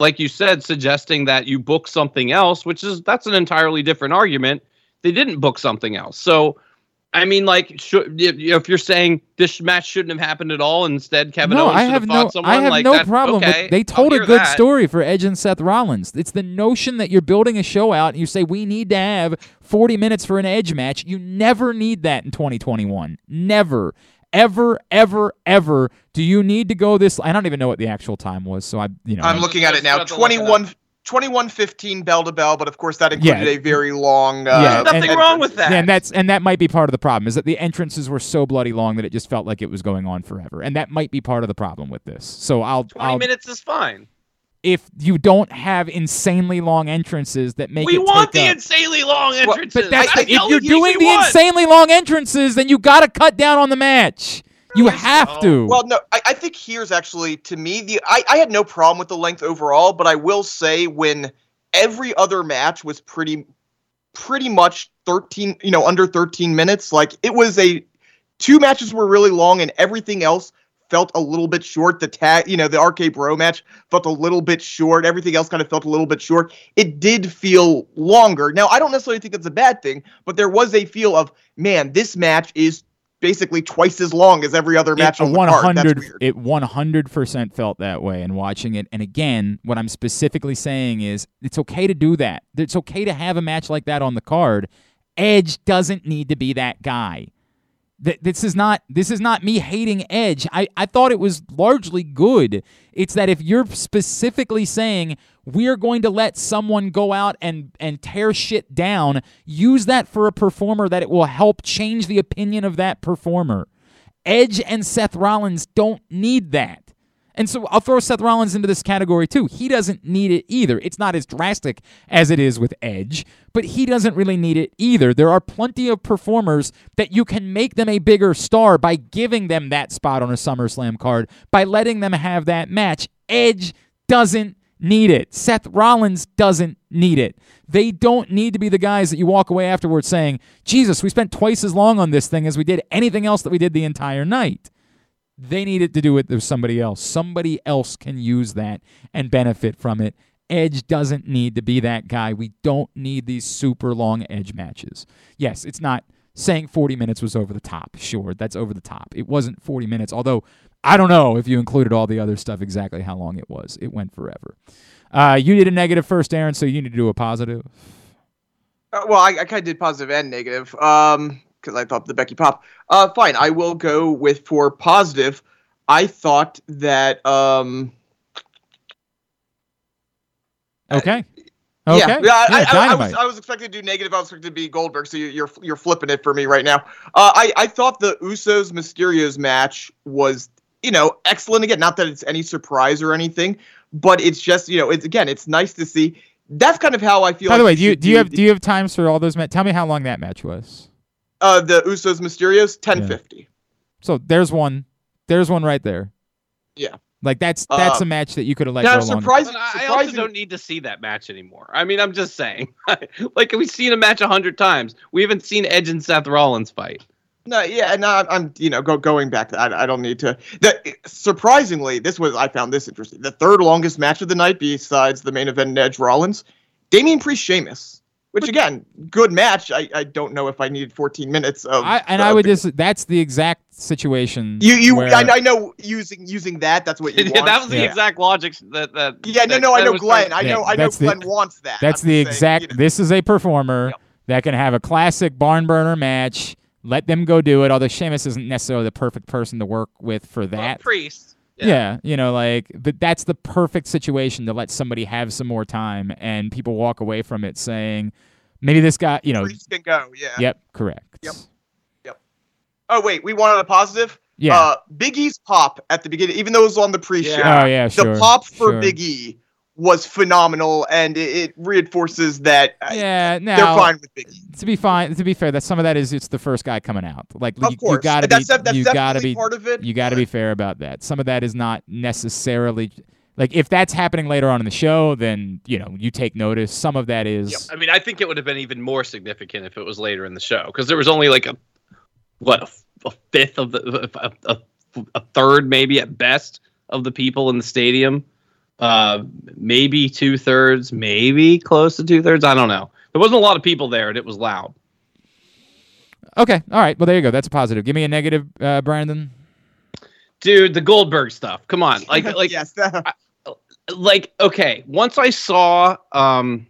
like you said, suggesting that you book something else, which is that's an entirely different argument. They didn't book something else, so. I mean, like, should, if if you're saying this match shouldn't have happened at all, instead Kevin
no,
Owens
I
should
have
have
no.
fought someone,
I have
like
no
that,
problem.
okay,
with, they told a good
that.
story for Edge and Seth Rollins. It's the notion that you're building a show out and you say we need to have 40 minutes for an Edge match. You never need that in 2021. Never. Ever, ever, ever do you need to go this? I don't even know what the actual time was, so I, you know,
I'm looking at it now.
Just have to look it up.
21 2115 bell to bell, but of course that included
Yeah.
a very long. Uh,
Yeah,
nothing
and-
wrong with that.
Yeah, and that's and that might be part of the problem is that the entrances were so bloody long that it just felt like it was going on forever, and that might be part of the problem with this. So I'll,
20
I'll
minutes is fine.
if you don't have insanely long entrances that make it-
we
it
want
take
the
up-
insanely long entrances.
but that's
I-
if
the
you're doing the
want.
insanely long entrances, then you got to cut down on the match. You
Really
have
so.
to.
Well, no, I, I think here's actually to me the I, I had no problem with the length overall, but I will say when every other match was pretty pretty much 13, you know, under 13 minutes, like it was a two matches were really long and everything else felt a little bit short. The tag, you know, the RK Bro match felt a little bit short. Everything else kind of felt a little bit short. It did feel longer. Now, I don't necessarily think it's a bad thing, but there was a feel of, man, this match is basically twice as long as every other match
it
on the card. That's
100
weird.
it 100% felt that way in watching it and again what i'm specifically saying is it's okay to do that it's okay to have a match like that on the card edge doesn't need to be that guy Th- this is not this is not me hating edge. I, I thought it was largely good. It's that if you're specifically saying we're going to let someone go out and and tear shit down use that for a performer that it will help change the opinion of that performer. Edge and Seth Rollins don't need that. And so I'll throw Seth Rollins into this category too. He doesn't need it either. It's not as drastic as it is with Edge, but he doesn't really need it either. There are plenty of performers that you can make them a bigger star by giving them that spot on a SummerSlam card, by letting them have that match. Edge doesn't need it. Seth Rollins doesn't need it. They don't need to be the guys that you walk away afterwards saying, Jesus, we spent twice as long on this thing as we did anything else that we did the entire night. They need it to do it with somebody else. Somebody else can use that and benefit from it. Edge doesn't need to be that guy. We don't need these super long edge matches. Yes, it's not saying 40 minutes was over the top. Sure, that's over the top. It wasn't 40 minutes, although I don't know if you included all the other stuff exactly how long it was. It went forever. Uh, you did a negative first, Aaron, so you need to do a positive.
Uh, well, I, I kind of did positive and negative um, because I thought the Becky pop. Uh, fine, I will go with for positive. I thought that um
Okay.
Yeah,
Okay.
yeah, I, I, I, was, I was expecting to do negative. I was expecting to be Goldberg, so you, you're you're flipping it for me right now. Uh, I I thought the Usos Mysterios match was you know excellent. Again, not that it's any surprise or anything, but it's just you know it's again it's nice to see. That's kind of how I feel.
By the
like
way, do you do you have do you have times for all those? Ma- Tell me how long that match was.
Uh the Usos Mysterios ten fifty?
So there's one. There's one right there.
Yeah.
Like that's that's
Uh,
a match that you could have let
now,
go longer.
surprise-
But I I also don't need to see that match anymore. I mean, I'm just saying. like we've seen a match a hundred times. We haven't seen Edge and Seth Rollins fight.
No, yeah, no, I'm, I'm you know go, going back to that. I don't need to. The, surprisingly, this was I found this interesting. The third longest match of the night, besides the main event, Edge Rollins, Damian Priest Sheamus. Which again, good match. I, I don't know if I needed 14 minutes of.
I, and
of
I would just that's the exact situation.
You you
where-
I, I know using using that. That's what you
yeah,
want.
that was the
Yeah.
exact logic that that.
yeah, no,
that
no, I know Glenn.
trying-
I know
Yeah,
I know
that's the-
Glenn wants that.
That's
I'm
the
just saying,
exact.
you know.
This is a performer
Yep.
that can have a classic barn burner match. Let them go do it. Although Sheamus isn't necessarily the perfect person to work with for
Well,
that.
priest.
Yeah. you know, like, but that's the perfect situation to let somebody have some more time and people walk away from it saying, maybe this guy, you know,
can go. Yeah.
yep, correct.
Yep. Yep. Oh wait, we wanted a positive.
Yeah.
Uh, Big E's pop at the beginning, even though it was on the pre-show.
Yeah.
oh yeah, sure.
the pop for
sure.
Big E was phenomenal, and it, it reinforces that uh,
Yeah,
they're fine with Big E.
to be fine. To be fair, that some of that is it's the first guy coming out. Like you,
Of course,
you gotta
that's,
be,
that's
you
definitely
gotta be,
part of it.
you gotta be fair about that. Some of that is not necessarily like if that's happening later on in the show, then you know you take notice. Some of that is
I mean, I think it would have been even more significant if it was later in the show because there was only like a what a, a fifth of the a, a, a third maybe at best of the people in the stadium. Uh, maybe two thirds, maybe close to two thirds. I don't know. There wasn't a lot of people there, and it was loud.
okay. All right, well there you go. That's a positive. Give me a negative, uh, Brandon.
Dude, the Goldberg stuff. Come on, like like
yes, that,
like okay once i saw um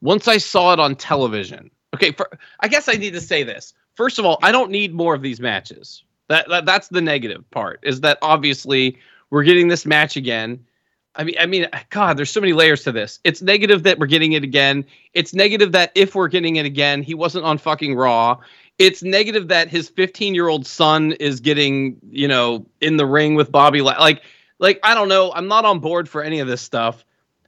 once i saw it on television okay for, i guess i need to say this first of all i don't need more of these matches that, that that's the negative part is that obviously we're getting this match again i mean i mean god there's so many layers to this. It's negative that we're getting it again. It's negative that if we're getting it again he wasn't on fucking raw. It's negative that his 15 year old son is getting you know in the ring with bobby La- like like I don't know, I'm not on board for any of this stuff.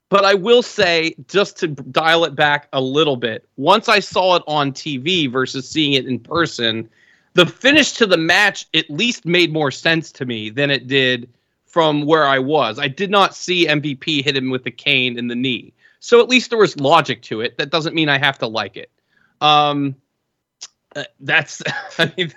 But I will say, just to dial it back a little bit, once I saw it on TV versus seeing it in person, the finish to the match at least made more sense to me than it did from where I was. I did not see MVP hit him with the cane in the knee. So at least there was logic to it. That doesn't mean I have to like it. Um, uh, that's, I mean,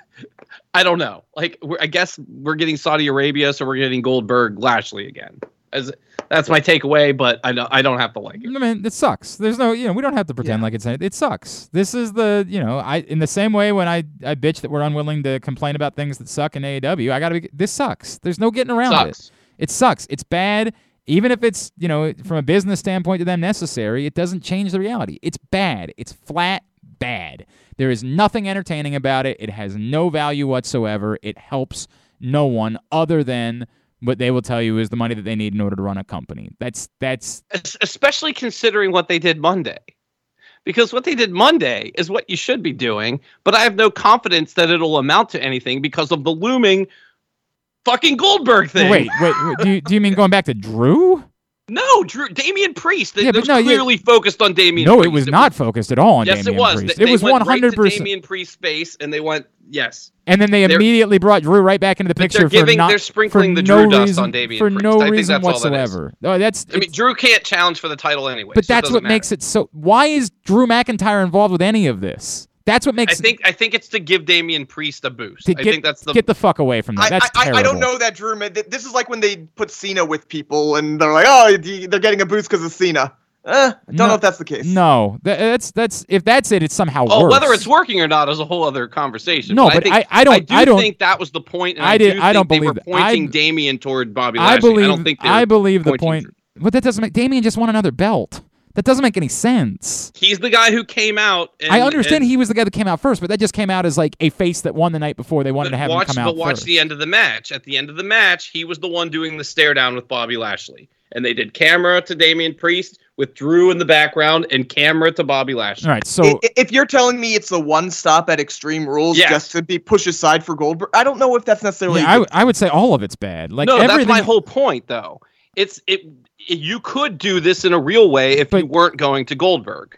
I don't know. Like, I guess we're getting Saudi Arabia, so we're getting Goldberg Lashley again. As that's my takeaway, but I don't, I don't have to like it.
I mean, it sucks. There's no, you know, we don't have to pretend like it's it sucks. This is the, you know, I in the same way when I I bitch that we're unwilling to complain about things that suck in AEW, I gotta be. This sucks. There's no getting around
Sucks.
it. It sucks. It's bad. Even if it's, you know, from a business standpoint to them necessary, it doesn't change the reality. It's bad. It's flat bad. There is nothing entertaining about it. It has no value whatsoever. It helps no one other than what they will tell you is the money that they need in order to run a company. That's that's
especially considering what they did Monday. Because what they did Monday is what you should be doing, but I have no confidence that it'll amount to anything because of the looming fucking Goldberg thing.
Wait, wait, wait do you do you mean going back to Drew?
No, Drew, Damian Priest. They,
Yeah, but no, yeah.
clearly focused on Damian
No,
Priest.
it was not focused at all on
Yes,
Damian
it was.
Priest.
They,
it was one hundred percent
Damian Priest's face, and they went, yes.
And then they
They're-
immediately brought Drew right back into the picture
they're
for not
they're sprinkling
for
the
no
Drew dust
reason,
on Damian
for
Priest.
no
I think
reason
that's all that
whatsoever. Oh, that's
I mean, Drew can't challenge for the title anyway.
but
so
that's what
doesn't
makes it so. Why is Drew McIntyre involved with any of this? That's what makes.
I
makes.
think I think it's to give Damian Priest a boost.
to
I think that's the
get the fuck away from that.
I,
That's
I, I,
terrible.
I don't know that Drew. This is like when they put Cena with people, and they're like, "Oh, they're getting a boost because of Cena." Eh, I don't
No.
know if that's the case.
No, that's that's if that's it, it's somehow
Oh,
worse.
whether it's working or not is a whole other conversation.
No,
but,
but
I, think,
I- I don't-
I do
I don't-
think that was the point. And
I
I,
did-
Do
I don't
think they
believe
were
that. I-
pointing Damian toward Bobby
I
Lashley.
believe.
I don't think they
I believe the point.
Drew.
But that doesn't make Damian just won another belt. That doesn't make any sense.
He's the guy who came out. And,
I understand
and,
he was the guy that came out first, but that just came out as like a face that won the night before they wanted
but
to have
watch,
him come out
but watch
first.
the end of the match. At the end of the match, he was the one doing the stare down with Bobby Lashley, and they did camera to Damian Priest with Drew in the background and camera to Bobby Lashley.
All right, so
I- if you're telling me it's the one stop at Extreme Rules
Yes.
just to be pushed aside for Goldberg, I don't know if that's necessarily.
yeah,
a
I,
good
would- I would say all of it's bad. Like
no,
everything.
that's my whole point, though. It's it. It- You could do this in a real way if you weren't going to Goldberg.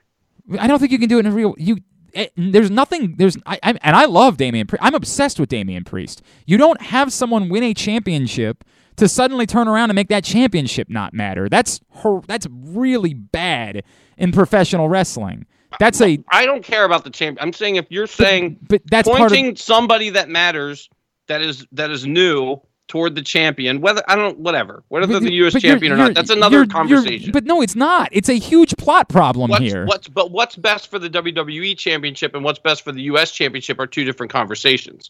I don't think you can do it in a real. You eh, there's nothing. There's I, I and I love Damian. Priest. I'm obsessed with Damian Priest. You don't have someone win a championship to suddenly turn around and make that championship not matter. That's hor- That's really bad in professional wrestling. That's a.
I don't care about the champ. I'm saying if you're saying
But that's part of.
pointing somebody that matters, that is that is new toward the champion, whether I don't whatever, whether they're the U.S.
you're-
champion or
you're-
not, that's another
you're- you're-
conversation.
But no, it's not. It's a huge plot problem
what's,
here.
what's but what's best for the WWE championship and what's best for the US championship are two different conversations.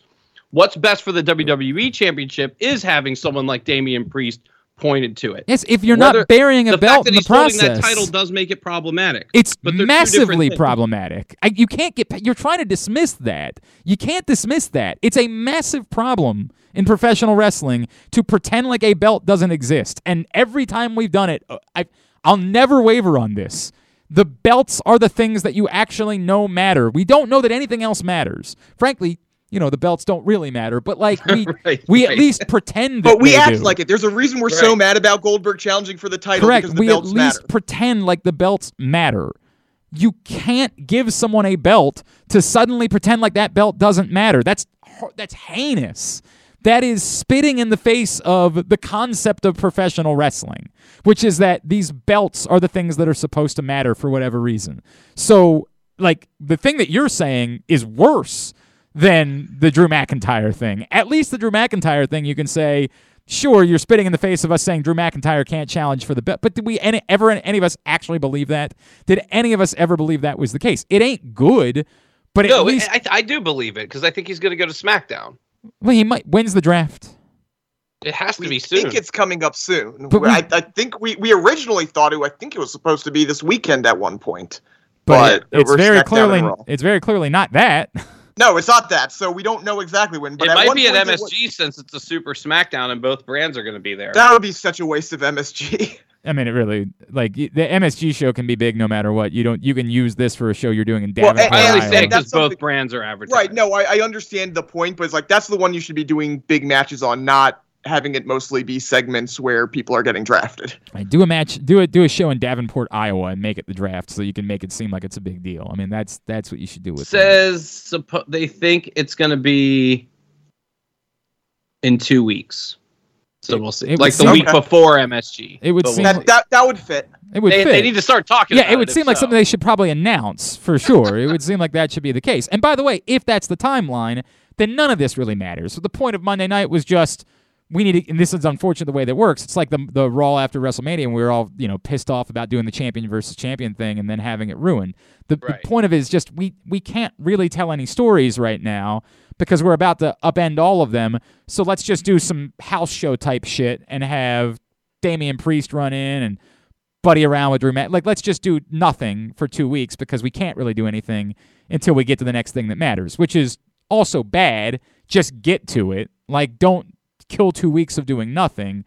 What's best for the WWE championship is having someone like Damian Priest pointed to it.
Yes, if you're
Whether-
not burying a
the
belt
fact that
in the
he's holding
process,
that title does make it problematic.
It's
But they're two different
massively problematic. I, you can't get. You're trying to dismiss that. You can't dismiss that. It's a massive problem in professional wrestling to pretend like a belt doesn't exist. And every time we've done it, uh, I, I'll never waver on this. The belts are the things that you actually know matter. We don't know that anything else matters. Frankly, you know the belts don't really matter. But like we,
Right,
we at least pretend that
But we
they
act
do.
like it. There's a reason we're so mad about Goldberg challenging for the title
Correct.
because the
We at least
matter.
pretend like the belts matter. You can't give someone a belt to suddenly pretend like that belt doesn't matter. That's that's heinous. That is spitting in the face of the concept of professional wrestling, which is that these belts are the things that are supposed to matter for whatever reason. So, like the thing that you're saying is worse than the Drew McIntyre thing. At least the Drew McIntyre thing, you can say, sure, you're spitting in the face of us saying Drew McIntyre can't challenge for the belt. But did we any, ever any of us actually believe that? Did any of us ever believe that was the case? It ain't good, but at
no,
least
I, I do believe it because I think he's going to go to SmackDown.
Well, he might When's the draft.
It has to
We
be soon.
I think it's coming up soon.
But we-
I, I think we, we originally thought it. I think it was supposed to be this weekend at one point.
But,
But
it's very clearly it's very clearly not that.
No, it's not that. So we don't know exactly when. But
it
at
might be at
point it was-
MSG since it's a Super SmackDown and both brands are going to be there.
That would be such a waste of MSG.
I mean, it really like the MSG show can be big no matter what. You don't you can use this for a show you're doing in Davenport,
and-
I only
and
say
Iowa.
because
that's
both brands are advertising.
right. No, I, I understand the point, but it's like that's the one you should be doing big matches on, not having it mostly be segments where people are getting drafted.
Right, do a match, do a do a show in Davenport, Iowa, and make it the draft, so you can make it seem like it's a big deal. I mean, that's that's what you should do with it.
says suppo- they think it's going to be in two weeks. So we'll see.
it
Like the
seem-
week
Okay.
before MSG.
It would seem-
we'll
That that that would fit.
It would
they,
fit.
they need to start talking.
yeah,
about
it would
if
seem like
so.
something they should probably announce for sure. it would seem like that should be the case. And by the way, if that's the timeline, then none of this really matters. So the point of Monday night was just we need to, and this is unfortunate the way that works. It's like the the Raw after WrestleMania, and we were all you know pissed off about doing the champion versus champion thing and then having it ruined. The, the point of it is just we we can't really tell any stories right now because we're about to upend all of them. So let's just do some house show type shit and have Damian Priest run in and buddy around with Drew. Like, let's just do nothing for two weeks because we can't really do anything until we get to the next thing that matters, which is also bad. Just get to it. Like, don't kill two weeks of doing nothing.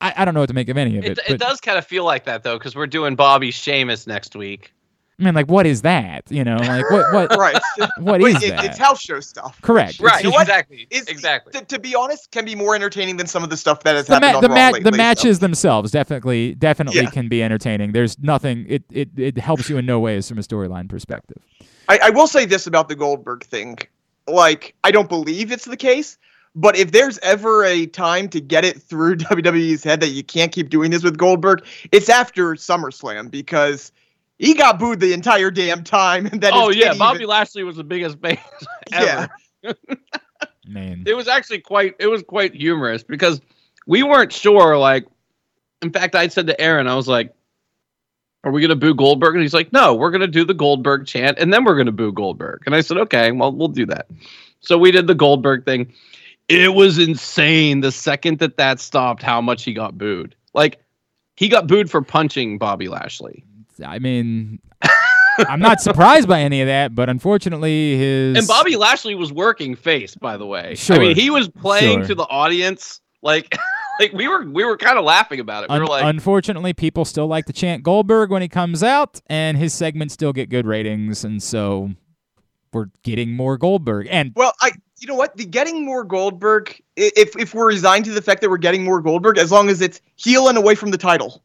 I, I don't know what to make of any of it.
It,
but,
it does kind of feel like that though, because we're doing Bobby Sheamus next week.
I mean, like, what is that? You know, like, what, what,
Right.
what
But
is
it-
that?
It's house show stuff.
Correct.
Right.
you know what?
Exactly.
Is-
exactly.
To, to be honest, can be more entertaining than some of the stuff that has
the,
happened
ma-
on
the,
Raw
ma-
lately,
the
so.
matches themselves definitely definitely
Yeah.
can be entertaining. There's nothing it, it it helps you in no ways from a storyline perspective.
I, I will say this about the Goldberg thing. Like, I don't believe it's the case, but if there's ever a time to get it through WWE's head that you can't keep doing this with Goldberg, it's after SummerSlam because he got booed the entire damn time. And then
oh yeah, Bobby
even-
Lashley was the biggest fan ever.
Yeah.
Man.
It was actually quite. It was quite humorous because we weren't sure. Like, in fact, I said to Aaron, I was like, "Are we gonna boo Goldberg?" And he's like, "No, we're gonna do the Goldberg chant, and then we're gonna boo Goldberg." And I said, "Okay, well, we'll do that." So we did the Goldberg thing. It was insane the second that that stopped. How much he got booed. Like, he got booed for punching Bobby Lashley.
I mean, I'm not surprised by any of that, but unfortunately, his
And Bobby Lashley was working face, by the way.
Sure.
I mean, he was playing
Sure.
to the audience like like we were we were kind of laughing about it. We
Un-
were like,
unfortunately, people still like to chant Goldberg when he comes out, and his segments still get good ratings, and so we're getting more Goldberg. And
Well, I you know what? The getting more Goldberg, if if we're resigned to the fact that we're getting more Goldberg, as long as it's heel and away from the title.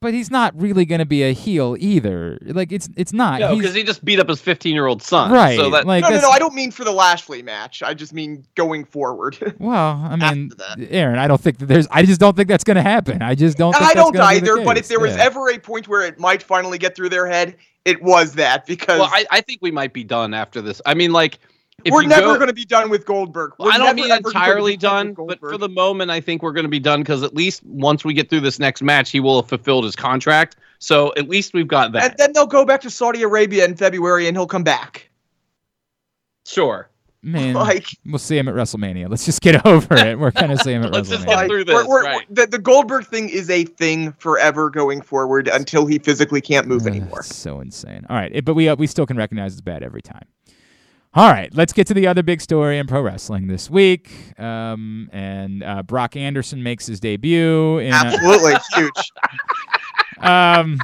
But he's not really going to be a heel either. Like it's it's not.
no, because he just beat up his 15 year old son.
right.
So that
like
no, no, no. I don't mean for the Lashley match. I just mean going forward.
Well, I mean, Aaron, I don't think that there's. I just don't think that's going to happen. I just don't. Think
I
that's
don't
gonna be the
either. But if there was
Yeah.
ever a point where it might finally get through their head, it was that because
well, I, I think we might be done after this. I mean, like, if
we're never going to be done with Goldberg. We're
I don't
never,
mean entirely
be
done, but for the moment, I think we're going to be done because at least once we get through this next match, he will have fulfilled his contract. So at least we've got that.
and then they'll go back to Saudi Arabia in February, and he'll come back.
sure.
man,
Like,
we'll see him at WrestleMania. Let's just get over it. We're going to see him at WrestleMania.
Let's just get
like
through
we're-
this,
we're-
right.
the, the Goldberg thing is a thing forever going forward until he physically can't move
Ugh,
anymore.
so insane. All right, it- but we uh, we still can recognize it's bad every time. All right, let's get to the other big story in pro wrestling this week. Um, and uh, Brock Anderson makes his debut in. a-
Absolutely huge.
um,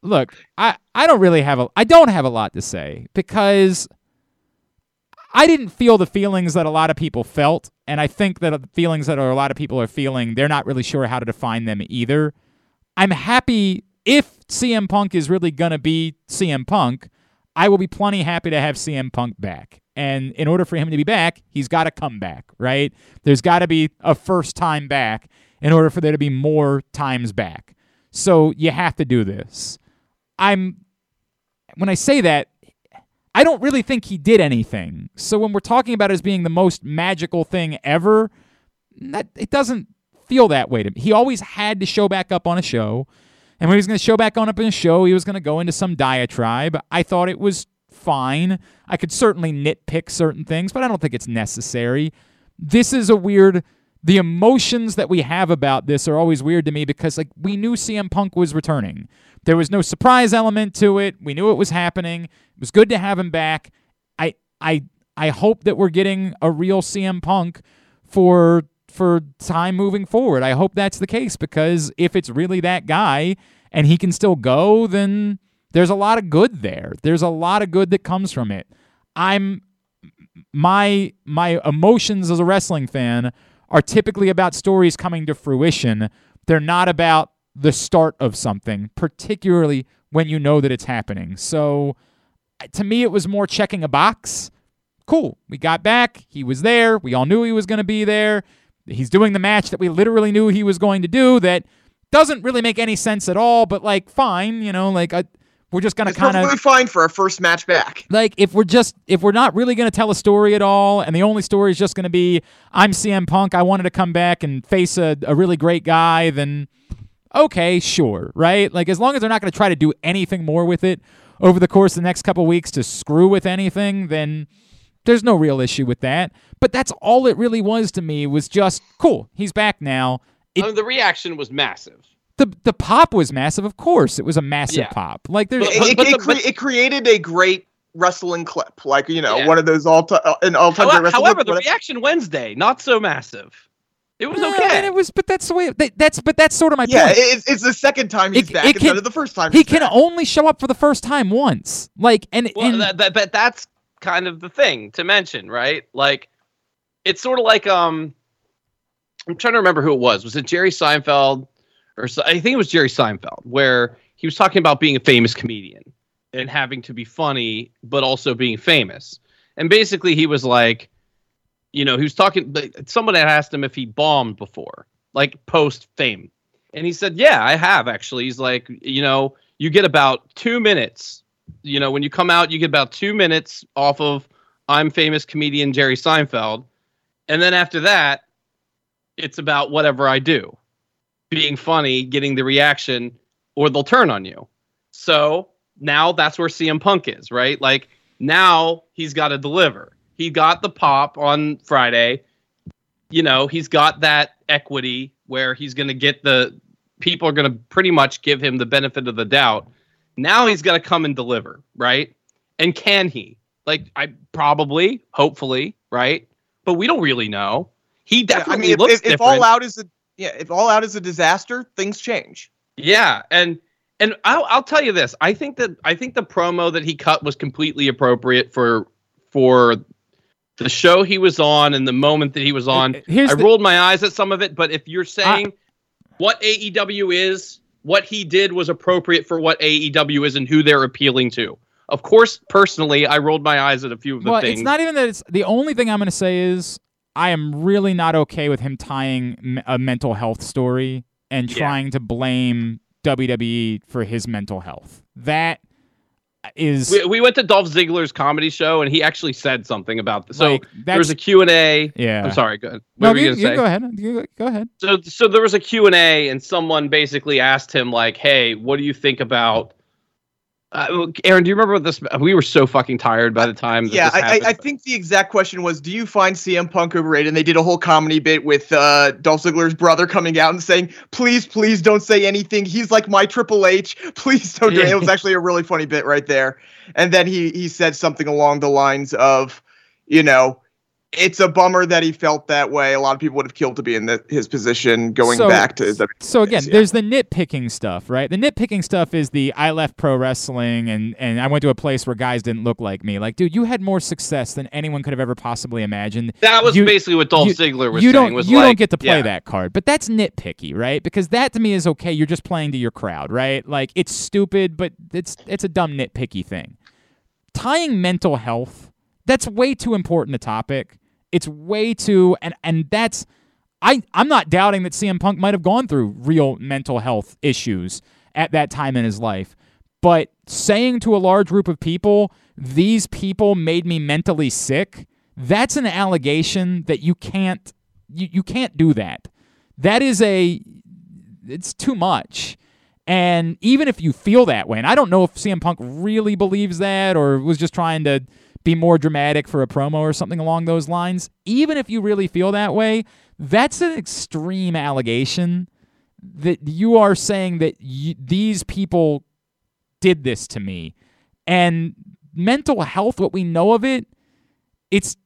look, I I don't really have a I don't have a lot to say because I didn't feel the feelings that a lot of people felt, and I think that the feelings that a lot of people are feeling, they're not really sure how to define them either. I'm happy if CM Punk is really gonna be CM Punk. I will be plenty happy to have CM Punk back. And in order for him to be back, he's got to come back, right? There's got to be a first time back in order for there to be more times back. So you have to do this. I'm when I say that, I don't really think he did anything. So when we're talking about it as being the most magical thing ever, that it doesn't feel that way to me. He always had to show back up on a show. And when he was going to show back on up in the show, he was going to go into some diatribe. I thought it was fine. I could certainly nitpick certain things, but I don't think it's necessary. This is a weird. The emotions that we have about this are always weird to me because, like, we knew CM Punk was returning. There was no surprise element to it. We knew it was happening. It was good to have him back. I, I, I hope that we're getting a real CM Punk for for time moving forward. I hope that's the case because if it's really that guy and he can still go, then there's a lot of good there. There's a lot of good that comes from it. I'm my my emotions as a wrestling fan are typically about stories coming to fruition. They're not about the start of something, particularly when you know that it's happening. So to me it was more checking a box. Cool. We got back. He was there. We all knew he was going to be there. He's doing the match that we literally knew he was going to do that doesn't really make any sense at all, but like fine, you know, like I, we're just going to kind of
fine for a first match back.
like if we're just if we're not really going to tell a story at all and the only story is just going to be i'm cm punk i wanted to come back and face a, a really great guy then okay sure right like as long as they're not going to try to do anything more with it over the course of the next couple weeks to screw with anything then there's no real issue with that but that's all it really was to me was just cool he's back now it,
I mean, the reaction was massive.
the the pop was massive of course it was a massive
Yeah.
pop like there's
It, it, it,
the-
cre- it created a great wrestling clip, like you know,
Yeah.
one of those all time uh, an all time
However,
wrestling.
however,
clip,
the
whatever.
reaction Wednesday not so massive. It was
No,
okay.
and it was but that's the way that, that's but that's sort of my
yeah,
point
it's, it's the second time he's
It-
back
it
instead of the first time.
he
he's
can
back.
only show up for the first time once. Like, and,
Well,
and
that, that, but that's kind of the thing to mention, right? Like, it's sort of like um, I'm trying to remember who it was. Was it Jerry Seinfeld, or I think it was Jerry Seinfeld, where he was talking about being a famous comedian and having to be funny, but also being famous. And basically, he was like, you know, he was talking. Someone had asked him if he bombed before, like post fame, and he said, "Yeah, I have actually." He's like, you know, you get about two minutes you know, when you come out, you get about two minutes off of I'm famous comedian Jerry Seinfeld. And then after that, it's about whatever I do being funny, getting the reaction, or they'll turn on you. So now that's where CM Punk is, right? Like now he's got to deliver. He got the pop on Friday. You know, he's got that equity where he's going to get the people are going to pretty much give him the benefit of the doubt. Now he's going to come and deliver, right? And can he? Like I probably, hopefully, right? But we don't really know. He
Yeah,
definitely
I mean, if,
looks
if, if
different.
all out is a yeah, if all out is a disaster, things change.
Yeah, and and I'll I'll tell you this. I think that I think the promo that he cut was completely appropriate for for the show he was on and the moment that he was on.
Here's
I
the-
rolled my eyes at some of it, but if you're saying what AEW is, what he did was appropriate for what AEW is and who they're appealing to. Of course, personally, I rolled my eyes at a few of the
well,
things.
it's not even that. It's the only thing I'm going to say is I am really not okay with him tying a mental health story and
Yeah.
trying to blame WWE for his mental health. That is
we, we went to Dolph Ziggler's comedy show and he actually said something about this. So
like
there was a Q&A.
yeah.
I'm sorry, go ahead.
No,
What were you
you, you go ahead. You go- go ahead.
so so there was a q&a and someone basically asked him like hey what do you think about uh, aaron do you remember what this we were so fucking tired by the time that
Yeah, I, I think the exact question was, do you find CM Punk overrated? And they did a whole comedy bit with uh, Dolph Ziggler's brother coming out and saying, "Please, please don't say anything. He's like my Triple H. Please don't do it." It was actually a really funny bit right there. And then he he said something along the lines of, you know, it's a bummer that he felt that way. A lot of people would have killed to be in the, his position going
So-
back to the
So again,
yeah.
there's the nitpicking stuff, right? The nitpicking stuff is the I left pro wrestling and and I went to a place where guys didn't look like me. Like, dude, you had more success than anyone could have ever possibly imagined.
that was
you-
basically what Dolph
you-
Ziggler was
you
saying
don't
was
you
like,
don't get to play
yeah.
that card, but that's nitpicky, right? Because that to me is okay. You're just playing to your crowd, right? Like it's stupid, but it's it's a dumb nitpicky thing. Tying mental health that's way too important a topic. It's way too and and that's I I'm not doubting that CM Punk might have gone through real mental health issues at that time in his life. But saying to a large group of people, these people made me mentally sick, that's an allegation that you can't you, you can't do that. That is a it's too much. And even if you feel that way, and I don't know if CM Punk really believes that or was just trying to be more dramatic for a promo or something along those lines, even if you really feel that way, that's an extreme allegation that you are saying that y- these people did this to me. And mental health, what we know of it, it's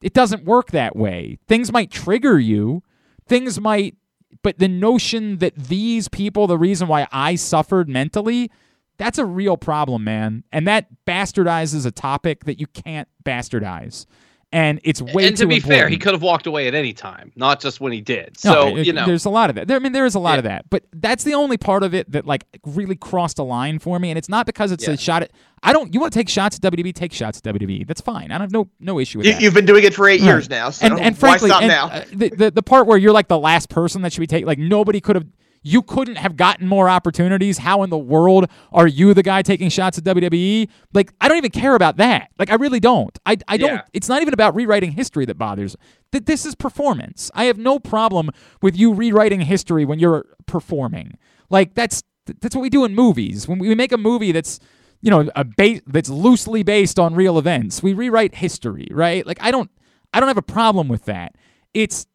it doesn't work that way. Things might trigger you. Things might but the notion that these people the reason why I suffered mentally, that's a real problem, man. And that bastardizes a topic that you can't bastardize. And it's way
and to be fair, he could have walked away at any time, not just when he did. So,
it-
you know,
there's a lot of that. There, I mean, there is a lot
Yeah.
of that, but that's the only part of it that like really crossed a line for me. And it's not because it's
Yeah.
a shot at. I don't. You want to take shots at WWE? Take shots at WWE. That's fine. I don't have no no issue with
You,
that.
you've been doing it for eight
Right.
years now, so
and and
why
frankly,
stop
and,
now?
uh, the, the the part where you're like the last person that should be taken, like nobody could have. You couldn't have gotten more opportunities. How in the world are you the guy taking shots at WWE? Like, I don't even care about that. Like, I really don't. I, I don't.
Yeah.
It's not even about rewriting history that bothers. That this is performance. I have no problem with you rewriting history when you're performing. Like that's that's what we do in movies. When we make a movie that's you know a base that's loosely based on real events, we rewrite history, right? Like I don't I don't have a problem with that. It's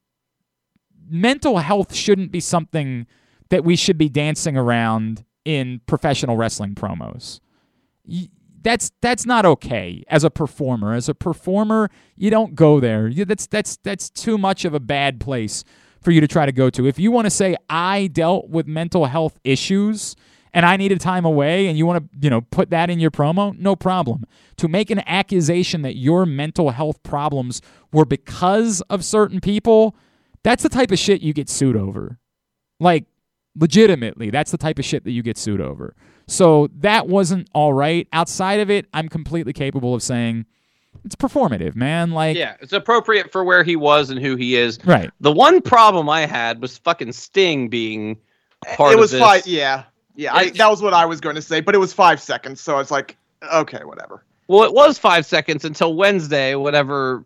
mental health shouldn't be something that we should be dancing around in professional wrestling promos. That's that's not okay as a performer. As a performer, you don't go there. That's that's that's too much of a bad place for you to try to go to. If you want to say I dealt with mental health issues and I needed time away and you want to, you know, put that in your promo, no problem. To make an accusation that your mental health problems were because of certain people, that's the type of shit you get sued over. Like legitimately, that's the type of shit that you get sued over. So that wasn't all right. Outside of it, I'm completely capable of saying it's performative, man. Like
yeah, it's appropriate for where he was and who he is.
right.
The one problem I had was fucking Sting being part
it was
of this.
five. Yeah, yeah. I, that was what I was going to say, but it was five seconds, so it's like, okay, whatever.
Well, it was five seconds until Wednesday, whatever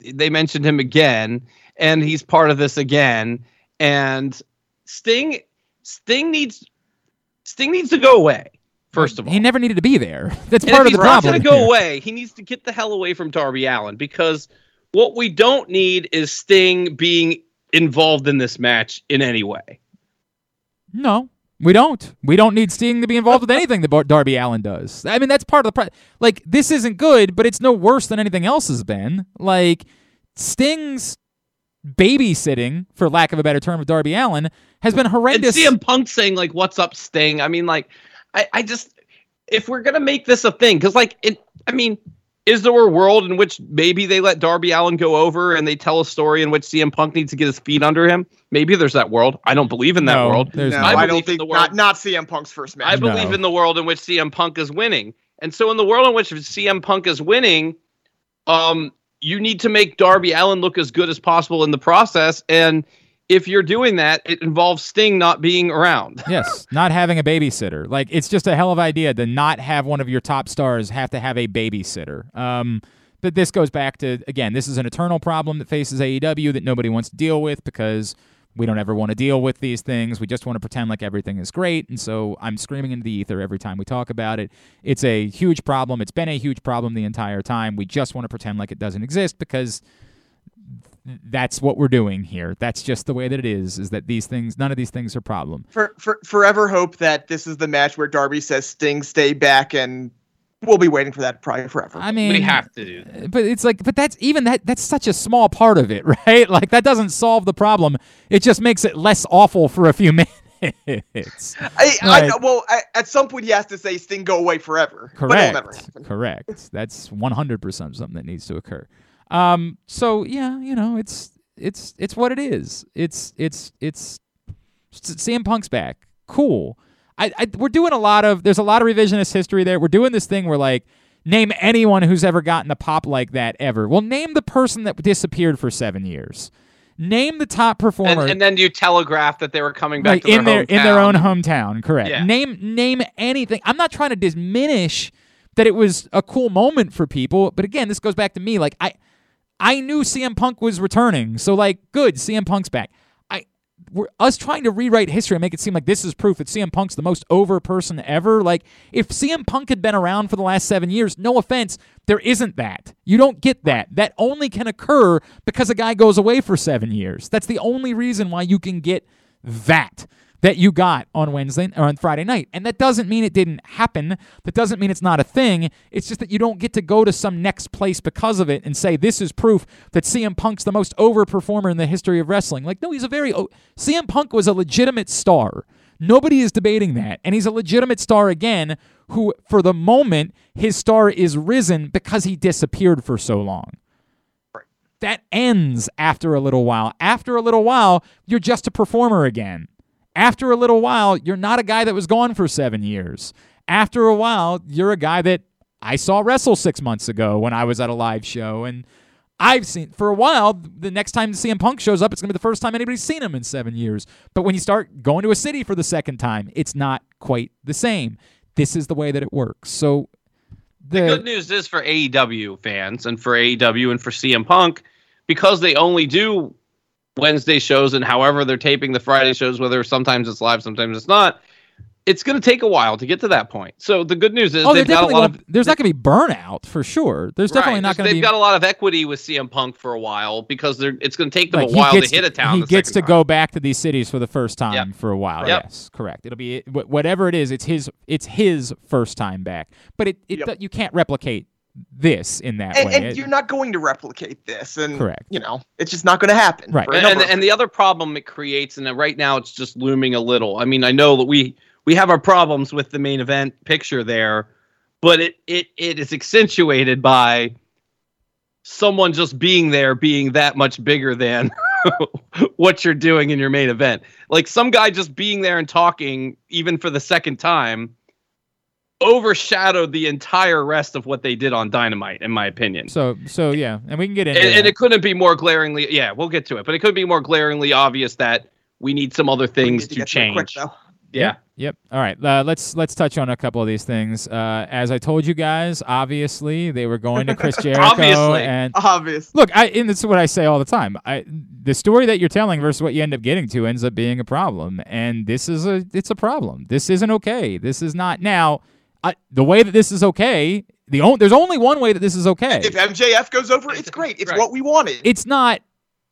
they mentioned him again, and he's part of this again. And Sting, Sting needs, Sting needs to go away. First of all,
he never needed to be there. That's
And
part of the
he's
problem.
going to go away, he needs to get the hell away from Darby Allin because what we don't need is Sting being involved in this match in any way.
No, we don't. We don't need Sting to be involved with anything that Darby Allin does. I mean, that's part of the pro- like. This isn't good, but it's no worse than anything else has been. Like Sting's babysitting, for lack of a better term, of Darby Allin has been
And
horrendous.
CM Punk saying like, "What's up, Sting?" I mean, like, I, I just if we're gonna make this a thing, because like it, I mean, is there a world in which maybe they let Darby Allin go over and they tell a story in which CM Punk needs to get his feet under him? Maybe there's that world. I don't believe in that
No,
world.
there's
no,
not.
I
I, don't think
the world.
not not CM Punk's first match.
I believe
No.
in the world in which CM Punk is winning. And so in the world in which CM Punk is winning, um, you need to make Darby Allin look as good as possible in the process. And if you're doing that, it involves Sting not being around.
yes, not having a babysitter. Like it's just a hell of an idea to not have one of your top stars have to have a babysitter. Um, but this goes back to again, this is an eternal problem that faces AEW that nobody wants to deal with because we don't ever want to deal with these things. We just want to pretend like everything is great. And so I'm screaming into the ether every time we talk about it. It's a huge problem. It's been a huge problem the entire time. We just want to pretend like it doesn't exist because that's what we're doing here. That's just the way that it is. Is that these things? None of these things are problem.
For, for forever hope that this is the match where Darby says Sting stay back and we'll be waiting for that probably forever.
I mean,
we have to do that.
but it's like, but that's even that. That's such a small part of it, right? Like that doesn't solve the problem. It just makes it less awful for a few minutes.
I, I, well, I, at some point he has to say Sting go away forever. But never
Correct. Correct. That's 100% something that needs to occur. Um so yeah, you know, it's it's it's what it is. It's it's it's CM Punk's back. Cool. I, I we're doing a lot of there's a lot of revisionist history there. We're doing this thing where like name anyone who's ever gotten a pop like that ever. Well, name the person that disappeared for 7 years. Name the top performer
And, and then you telegraph that they were coming back
like
to
in their in their own
hometown.
hometown. Correct.
Yeah.
Name name anything. I'm not trying to diminish that it was a cool moment for people, but again, this goes back to me. Like I I knew CM Punk was returning, so like good, CM Punk's back. Us trying to rewrite history and make it seem like this is proof that CM Punk's the most over person ever. Like if CM Punk had been around for the last seven years, no offense, there isn't that. You don't get that. That only can occur because a guy goes away for seven years. That's the only reason why you can get that that you got on Wednesday or on Friday night. And that doesn't mean it didn't happen. That doesn't mean it's not a thing. It's just that you don't get to go to some next place because of it and say this is proof that CM Punk's the most over performer in the history of wrestling. Like no, he's a very o- CM Punk was a legitimate star. Nobody is debating that. And he's a legitimate star again who for the moment his star is risen because he disappeared for so long that ends after a little while. After a little while, you're just a performer again. After a little while, you're not a guy that was gone for seven years. After a while, you're a guy that I saw wrestle six months ago when I was at a live show. And I've seen, for a while, the next time CM Punk shows up, it's going to be the first time anybody's seen him in seven years. But when you start going to a city for the second time, it's not quite the same. This is the way that it works. So,
The good news is for AEW fans and for AEW and for CM Punk, because they only do Wednesday shows and however they're taping the Friday shows, whether sometimes it's live, sometimes it's not, it's going to take a while to get to that point. So the good news is
oh,
they've got a lot of
there's not going to be burnout for sure. There's definitely
Right,
not going to be
They've
be.
got a lot of equity with CM Punk for a while because they're it's going to take them
like,
a while to hit a town.
He gets to
second
go back to these cities for the first time
Yep.
for a while.
Yep.
Yes, correct. It'll be whatever it is. It's his. It's his first time back. But it, it
Yep.
you can't replicate this in that
And,
way.
and
It-
you're not going to replicate this, and
Correct.
You know, it's just not going to happen.
Right.
and, and, and the other problem it creates, and right now it's just looming a little. I mean, I know that we we have our problems with the main event picture there, but it it it is accentuated by someone just being there being that much bigger than what you're doing in your main event. Like some guy just being there and talking, even for the second time, overshadowed the entire rest of what they did on Dynamite, in my opinion.
so so yeah, and we can get into
and, and it couldn't be more glaringly yeah we'll get to it but it couldn't be more glaringly obvious that we need some other things to,
to it quick,
change
though.
yeah
Yep. All right. Uh, let's let's touch on a couple of these things. Uh, as I told you guys, obviously they were going to Chris Jericho,
Obviously.
and
Obvious.
Look, I and this is what I say all the time. I the story that you're telling versus what you end up getting to ends up being a problem, and this is a it's a problem. This isn't okay. This is not now. I, the way that this is okay, the on, there's only one way that this is okay.
If MJF goes over, it's great. It's
Right.
what we wanted.
It's not.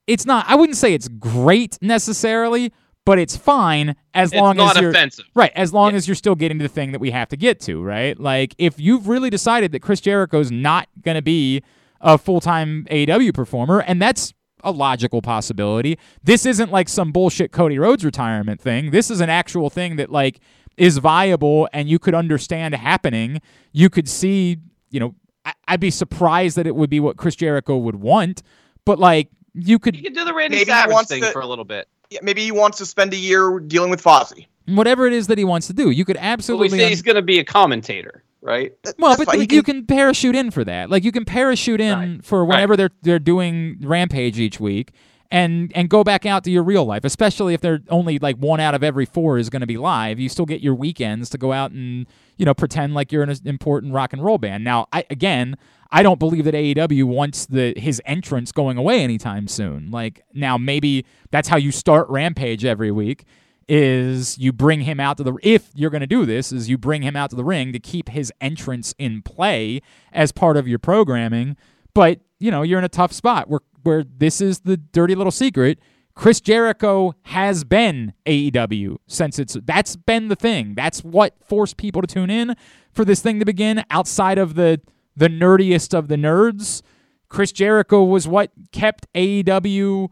It's not. I wouldn't say it's great necessarily, but it's fine as
It's
long
not
as you're
offensive.
right. As long
Yeah.
as you're still getting to the thing that we have to get to, right? Like if you've really decided that Chris Jericho's not going to be a full time AEW performer, and that's a logical possibility. This isn't like some bullshit Cody Rhodes retirement thing. This is an actual thing that like is viable and you could understand happening. You could see, you know, I- I'd be surprised that it would be what Chris Jericho would want, but like you could
You can do the Randy Savage thing
to-
for a little bit.
Yeah, maybe he wants to spend a year dealing with Fozzy.
whatever it is that he wants to do. You could
But we
absolutely
say he's going to be a commentator, right?
Well,
That's
but
fine. He
like, you can parachute in for that. Like you can parachute in
Right.
for whenever they're they're doing Rampage each week, and and go back out to your real life. Especially if they're only like one out of every four is going to be live. You still get your weekends to go out and you know pretend like you're an important rock and roll band. Now, I again. I don't believe that AEW wants the his entrance going away anytime soon. Like now, maybe that's how you start Rampage every week is you bring him out to the if you're going to do this is you bring him out to the ring to keep his entrance in play as part of your programming but you know you're in a tough spot where where this is the dirty little secret Chris Jericho has been AEW since it's that's been the thing that's what forced people to tune in for this thing to begin outside of the the nerdiest of the nerds Chris Jericho was what kept AEW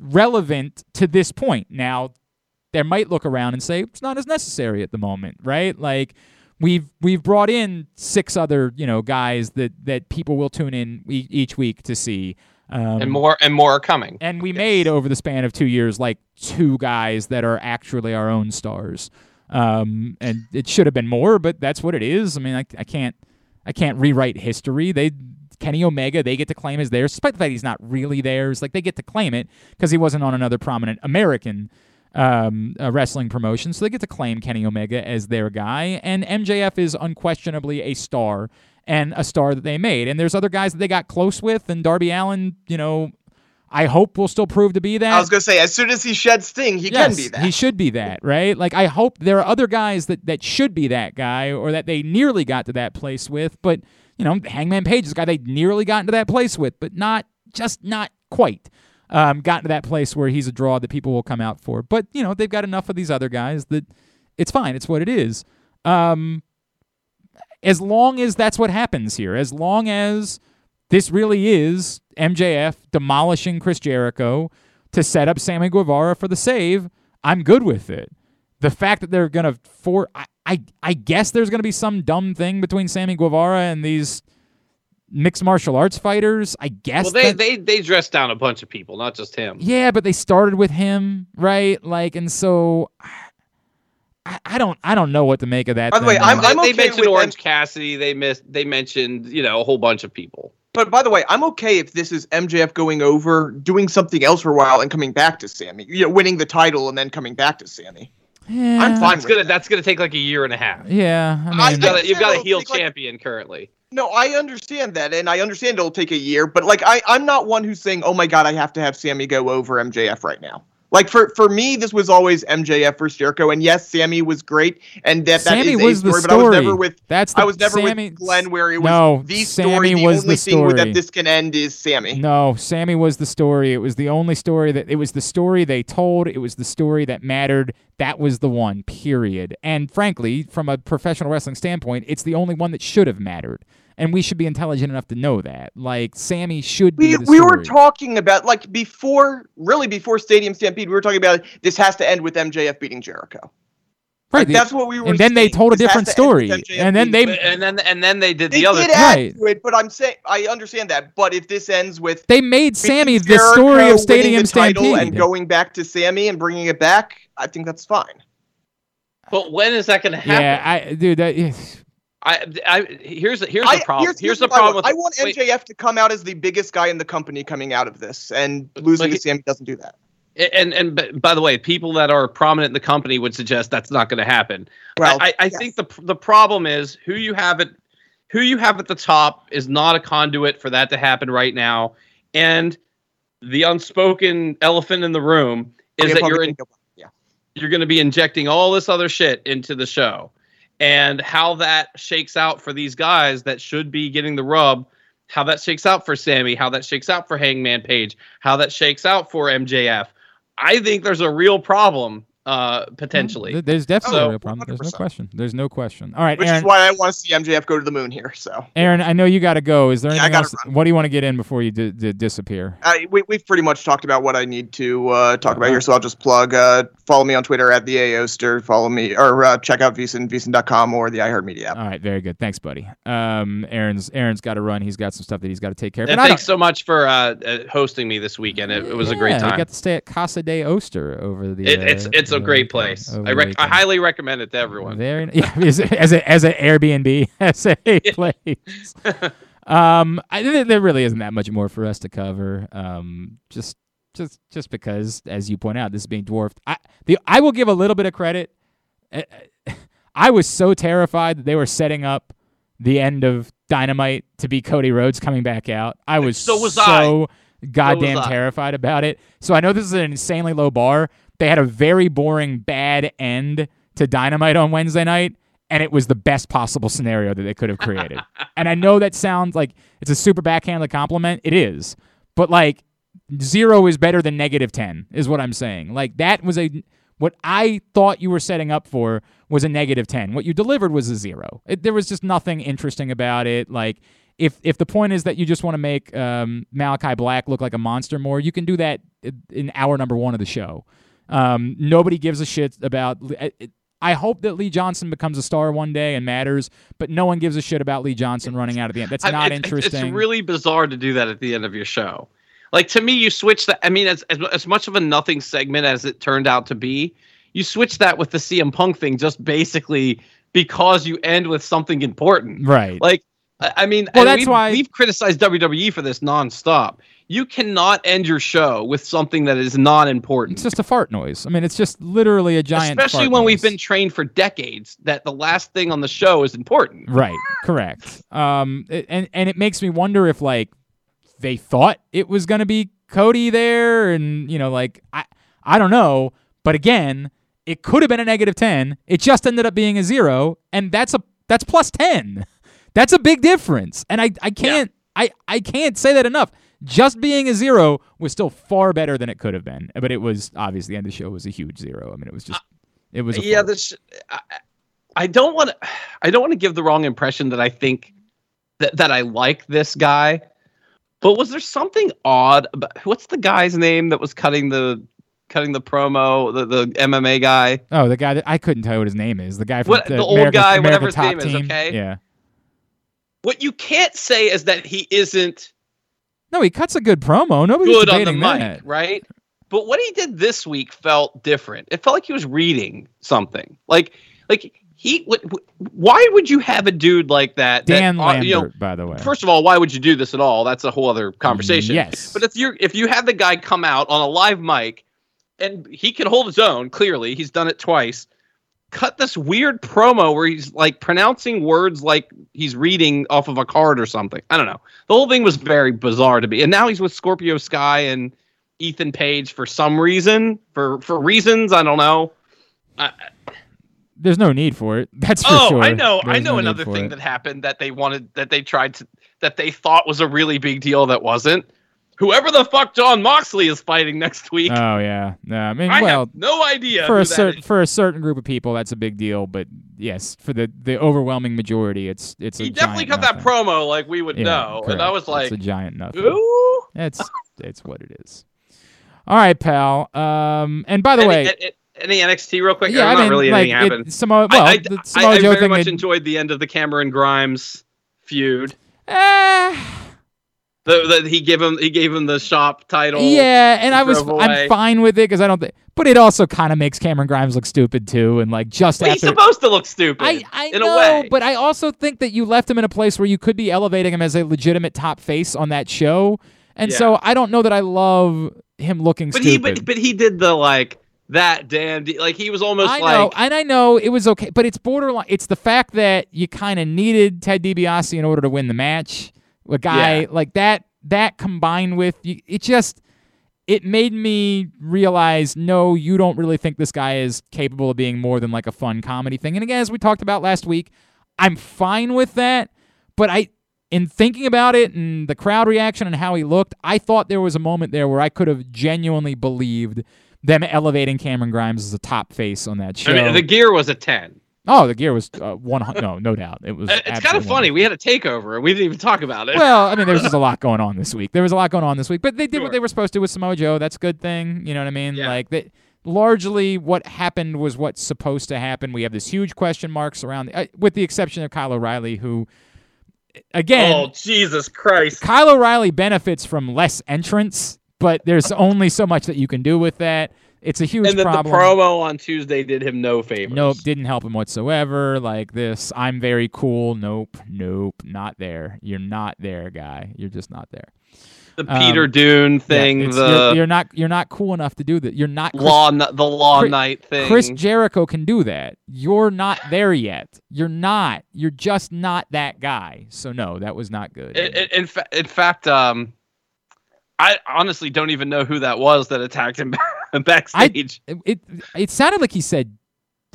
relevant to this point. Now, they might look around and say it's not as necessary at the moment, right? Like we've we've brought in six other you know guys that that people will tune in e- each week to see. Um,
and more and more are coming.
and we made over the span of two years like two guys that are actually our own stars. Um, and it should have been more, but that's what it is. I mean, I, I can't I can't rewrite history. They Kenny Omega, they get to claim as theirs, despite the fact he's not really theirs. Like they get to claim it because he wasn't on another prominent American um, uh, wrestling promotion, so they get to claim Kenny Omega as their guy. And MJF is unquestionably a star and a star that they made. And there's other guys that they got close with, and Darby Allin, you know, I hope will still prove to be that.
I was gonna say, as soon as he sheds Sting, he
yes,
can be that.
He should be that, right? Like I hope there are other guys that that should be that guy or that they nearly got to that place with, but you know, Hangman Page is a guy they nearly got into that place with, but not just not quite. Um, gotten to that place where he's a draw that people will come out for. But, you know, they've got enough of these other guys that it's fine. It's what it is. Um, as long as that's what happens here, as long as this really is MJF demolishing Chris Jericho to set up Sammy Guevara for the save, I'm good with it. The fact that they're gonna for I I, I guess there's gonna be some dumb thing between Sammy Guevara and these mixed martial arts fighters. I guess
Well, they,
that-
they they dressed down a bunch of people, not just him.
yeah, but they started with him, right? Like, and so I, I don't I don't know what to make of that.
By the way,
thing,
I'm-
man.
They, they
okay
mentioned
with
Orange
them-
Cassidy. They missed. They mentioned you know a whole bunch of people.
But by the way, I'm okay if this is MJF going over, doing something else for a while, and coming back to Sammy. You know, winning the title and then coming back to Sammy.
yeah,
I'm fine
That's gonna
that.
that's gonna take like a year and a half.
Yeah, I mean,
I-
You've got a, you've got a heel
take, like-
champion currently.
No, I understand that, and I understand it'll take a year. But like, I, I'm not one who's saying, "Oh my God, I have to have Sammy go over MJF right now." Like for for me, this was always MJF versus Jericho, and yes, Sammy was great, and that that
Sammy
is
was
a
the
story.
story.
But I was never with
That's the,
I was never
Sammy,
with Glenn, where it was
no,
the
Sammy
story. The
was
only
the
thing
story.
that this can end is Sammy.
No, Sammy was the story. It was the only story that it was the story they told. It was the story that mattered. That was the one. Period. And frankly, from a professional wrestling standpoint, it's the only one that should have mattered. And we should be intelligent enough to know that. Like Sammy should be
We,
the
we were talking about like before, really before Stadium Stampede, we were talking about this has to end with MJF beating Jericho.
right.
Like, that's what we were.
and then they told a
This has
different
to
story.
MJF
And then they
But- and then and then they did
They
the other.
did
thing.
add
Right.
to it, but I'm saying I understand that. But if this ends with
they made Sammy
beating
the story of Stadium Stampede.
and going back to Sammy and bringing it back, I think that's fine.
But when is that going to happen?
yeah, I dude, that is-
I, I here's the- here's the problem. Here's, the
what I
problem
want.
with
I want
wait,
MJF to come out as the biggest guy in the company coming out of this, and losing
But
to Sammy doesn't do that.
and and by the way, people that are prominent in the company would suggest that's not going to happen.
Well,
I, I, I
yes.
think the the problem is who you have at who you have at the top is not a conduit for that to happen right now, and the unspoken elephant in the room is that you're in,
yeah.
you're going to be injecting all this other shit into the show, and how that shakes out for these guys that should be getting the rub. How that shakes out for Sammy, how that shakes out for Hangman Page, how that shakes out for MJF. I think there's a real problem uh, potentially.
There's definitely
So,
a real problem. There's no question. There's no question. All right,
Which
Aaron.
is why I want to see MJF go to the moon here. So
Aaron, I know you got to go. Is there
Yeah, I
anything
gotta
else? What do you want to get in before you d- d- disappear?
uh, we, we've pretty much talked about what I need to uh, talk about here. So I'll just plug. Uh, follow me on Twitter at the Aoster. Follow me or uh, check out Vison, Vison.com or the iHeartMedia app.
All right, very good. Thanks, buddy. Um, Aaron's Aaron's got to run. He's got some stuff that he's got to take care of.
And thanks so much for uh, uh, hosting me this weekend. It, it was a great time.
I got to stay at Casa de Oster over the.
It, it's it's a great place. I rec- I highly recommend it to everyone.
Very yeah, as a, as a as an Airbnb as a place. um, I there really isn't that much more for us to cover. Um, just just just because, as you point out, this is being dwarfed. I the I will give a little bit of credit. Uh, I was so terrified that they were setting up the end of Dynamite to be Cody Rhodes coming back out. I was
So was
so goddamn
I.
terrified about it. So I know this is an insanely low bar. They had a very boring bad end to Dynamite on Wednesday night, and it was the best possible scenario that they could have created. and I know that sounds like it's a super backhanded compliment. It is. But like zero is better than negative 10 is what I'm saying. Like that was a what I thought you were setting up for was a negative 10. What you delivered was a zero. It, there was just nothing interesting about it. Like if if the point is that you just want to make um, Malachi Black look like a monster more, you can do that in- in hour number one of the show. Um, nobody gives a shit about. I- I hope that Lee Johnson becomes a star one day and matters, but no one gives a shit about Lee Johnson running out at the end. That's
I-
not
it's-
interesting.
It's really bizarre to do that at the end of your show. Like to me, you switch that. I mean, as, as as much of a nothing segment as it turned out to be, you switch that with the CM Punk thing just basically because you end with something important.
right.
Like, I I mean,
Well, that's
we've,
why-
we've criticized WWE for this nonstop. You cannot end your show with something that is not important.
It's just a fart noise. I mean, it's just literally a giant.
Especially when
noise.
we've been trained for decades that the last thing on the show is important.
right. Correct. Um, it- and and it makes me wonder if like they thought it was gonna be Cody there, and you know, like I I don't know, but again, it could have been a negative ten. It just ended up being a zero, and that's a that's plus ten. That's a big difference, and I I can't I I can't say that enough. Just being a zero was still far better than it could have been, but it was obviously the end of the show was a huge zero. I mean, it was just uh, it was a
yeah this I, I don't want to i don't want to give the wrong impression that i think that, that i like this guy but was there something odd about what's the guy's name that was cutting the cutting the promo the, the mma guy
Oh, the guy that I couldn't tell you what his name is. The guy from
What-
the,
the old
America's-
guy,
America
whatever his name is, okay?
Yeah.
what you can't say is that he isn't
No, he cuts a good promo. Nobody's
good on the
debating
mic
that.
right but what he did this week felt different it felt like he was reading something like like he what, why would you have a dude like that that,
Dan
uh,
Lambert,
you know,
by the way.
First of all, why would you do this at all? That's a whole other conversation.
Yes.
But if you're if you have the guy come out on a live mic and he can hold his own, clearly, he's done it twice. Cut this weird promo where he's like pronouncing words like he's reading off of a card or something. I don't know. The whole thing was very bizarre to me. And now he's with Scorpio Sky and Ethan Page for some reason. For for reasons, I don't know. I,
There's no need for it. That's for
oh,
sure.
I know. I know
no
another thing
it.
that happened that they wanted that they tried to that they thought was a really big deal that wasn't. Whoever the fuck Jon Moxley is fighting next week,
Oh yeah. No, I mean,
I
well,
have no idea.
for a certain for a certain group of people, that's a big deal. But yes, for the the overwhelming majority, it's it's a
he definitely
giant
cut that promo like we would
Yeah,
know, and I was like,
it's a giant nothing.
ooh.
It's it's what it is. All right, pal. Um, and by the
any,
way,
any, any NXT real quick?
yeah,
Or
I
not
mean,
really
like
anything happened.
it, Samoa. Well,
I, I,
the
I,
Samoa
I
Joe
very
thing
much
had-
enjoyed the end of the Cameron Grimes feud.
Eh,
The, the, he gave him he gave him the shop title.
yeah, and I was
away.
I'm fine with it because I don't think, but it also kind of makes Cameron Grimes look stupid too, and like just
Well, he's supposed to look stupid.
I, I
in
know,
a way.
but I also think that you left him in a place where you could be elevating him as a legitimate top face on that show, and
Yeah.
so I don't know that I love him looking
But he, but, but he did the like that damn, de- like he was almost
I
like
know, and I know it was okay, but it's borderline. It's the fact that you kind of needed Ted DiBiase in order to win the match. A guy
Yeah.
like that, that combined with you, it just it made me realize, no, you don't really think this guy is capable of being more than like a fun comedy thing. And again, as we talked about last week, I'm fine with that, but I. In thinking about it and the crowd reaction and how he looked, I thought there was a moment there where I could have genuinely believed them elevating Cameron Grimes as a top face on that show.
I mean, the gear was a ten.
Oh, the gear was uh, one. No, no doubt, it was.
It's kind of funny. We had a takeover and we didn't even talk about it.
well, I mean, there was just a lot going on this week. There was a lot going on this week, but they did what they were supposed to with Samoa Joe. That's a good thing. You know what I mean?
Yeah.
Like that. Largely, what happened was what's supposed to happen. We have this huge question marks around, uh, with the exception of Kyle O'Reilly, who, again,
oh Jesus Christ!
Kyle O'Reilly benefits from less entrance, but there's only so much that you can do with that. It's a huge
And then
problem.
the promo on Tuesday did him no favors.
Nope, didn't help him whatsoever. Like this, I'm very cool. Nope, nope, not there. You're not there, guy. You're just not there.
the Peter
um, Dunne
thing,
it's-
the
you're, you're not you're not cool enough to do that. You're not Chris,
law, the law
Chris-
night thing.
Chris Jericho can do that. You're not there yet. You're not. You're just not that guy. So no, that was not good.
in, in, in, fa- in fact, um, I honestly don't even know who that was that attacked him backstage.
it, it it sounded like he said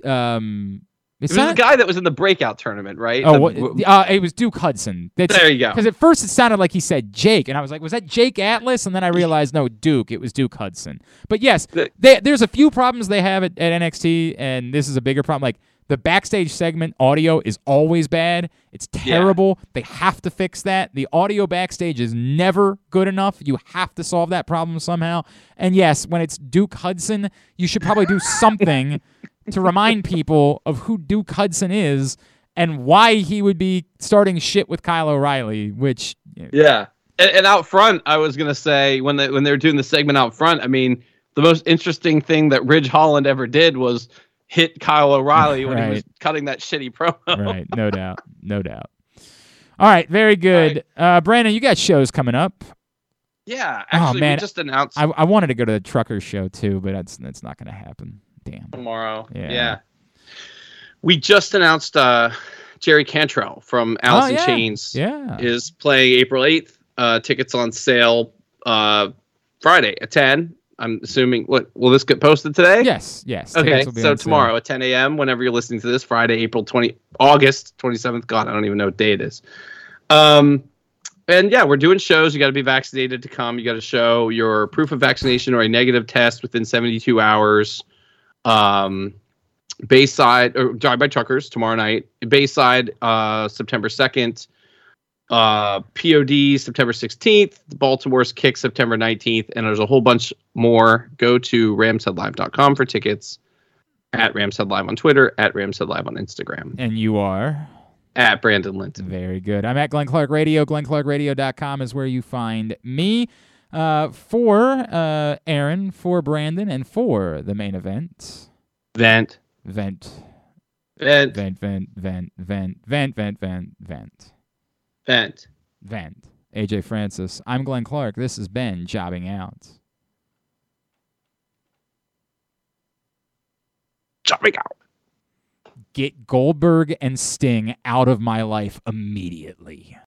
um it,
it was the guy that was in the breakout tournament, right?
Oh,
The-
uh, it was Duke Hudson.
there you go.
Because at first it sounded like he said Jake, and I was like, was that Jake Atlas? And then I realized, no, Duke. It was Duke Hudson. But yes,
The-
they, there's a few problems they have at, at NXT, and this is a bigger problem. Like the backstage segment audio is always bad. It's terrible. They have to fix that. The audio backstage is never good enough. You have to solve that problem somehow. And yes, when it's Duke Hudson, you should probably do something to remind people of who Duke Hudson is and why he would be starting shit with Kyle O'Reilly, which
Yeah, and, and out front, I was gonna say when they when they were doing the segment out front, I mean, the most interesting thing that Ridge Holland ever did was hit Kyle O'Reilly when he was cutting that shitty promo.
right, no doubt, no doubt. All right, very good. Uh, Brandon, you got shows coming up.
Yeah,
Oh, man.
we just announced
I, I wanted to go to the trucker show too, but that's that's not going to happen. Damn.
tomorrow.
Yeah.
Yeah. We just announced uh, Jerry Cantrell from Alice
Oh,
in. Chains
Yeah.
is playing April 8th. Uh, tickets on sale uh, Friday at 10. I'm assuming, what, will this get posted today?
Yes. Yes.
Okay,
Tickets will be
so
sale.
tomorrow at 10 a.m. Whenever you're listening to this, Friday, April 20, August 27th. God, I don't even know what day it is. Um, and yeah, we're doing shows. You got to be vaccinated to come. You got to show your proof of vaccination or a negative test within 72 hours. Um, Bayside or Drive by Truckers tomorrow night. Bayside, uh, September 2nd uh, POD September 16th, Baltimore's Kick September 19th, and there's a whole bunch more. Go to ramsheadlive.com for tickets, at ramsheadlive on Twitter, at ramsheadlive on Instagram.
And you are?
At Brandon Linton.
Very good. I'm at Glenn Clark Radio. GlennClarkRadio.com is where you find me. Uh, for uh, Aaron, for Brandon, and for the main event.
Vent.
Vent.
Vent.
Vent, vent, vent, vent, vent, vent, vent, vent.
Vent.
vent. AJ Francis. I'm Glenn Clark. This is Ben jobbing out.
Jumping out.
Get Goldberg and Sting out of my life immediately.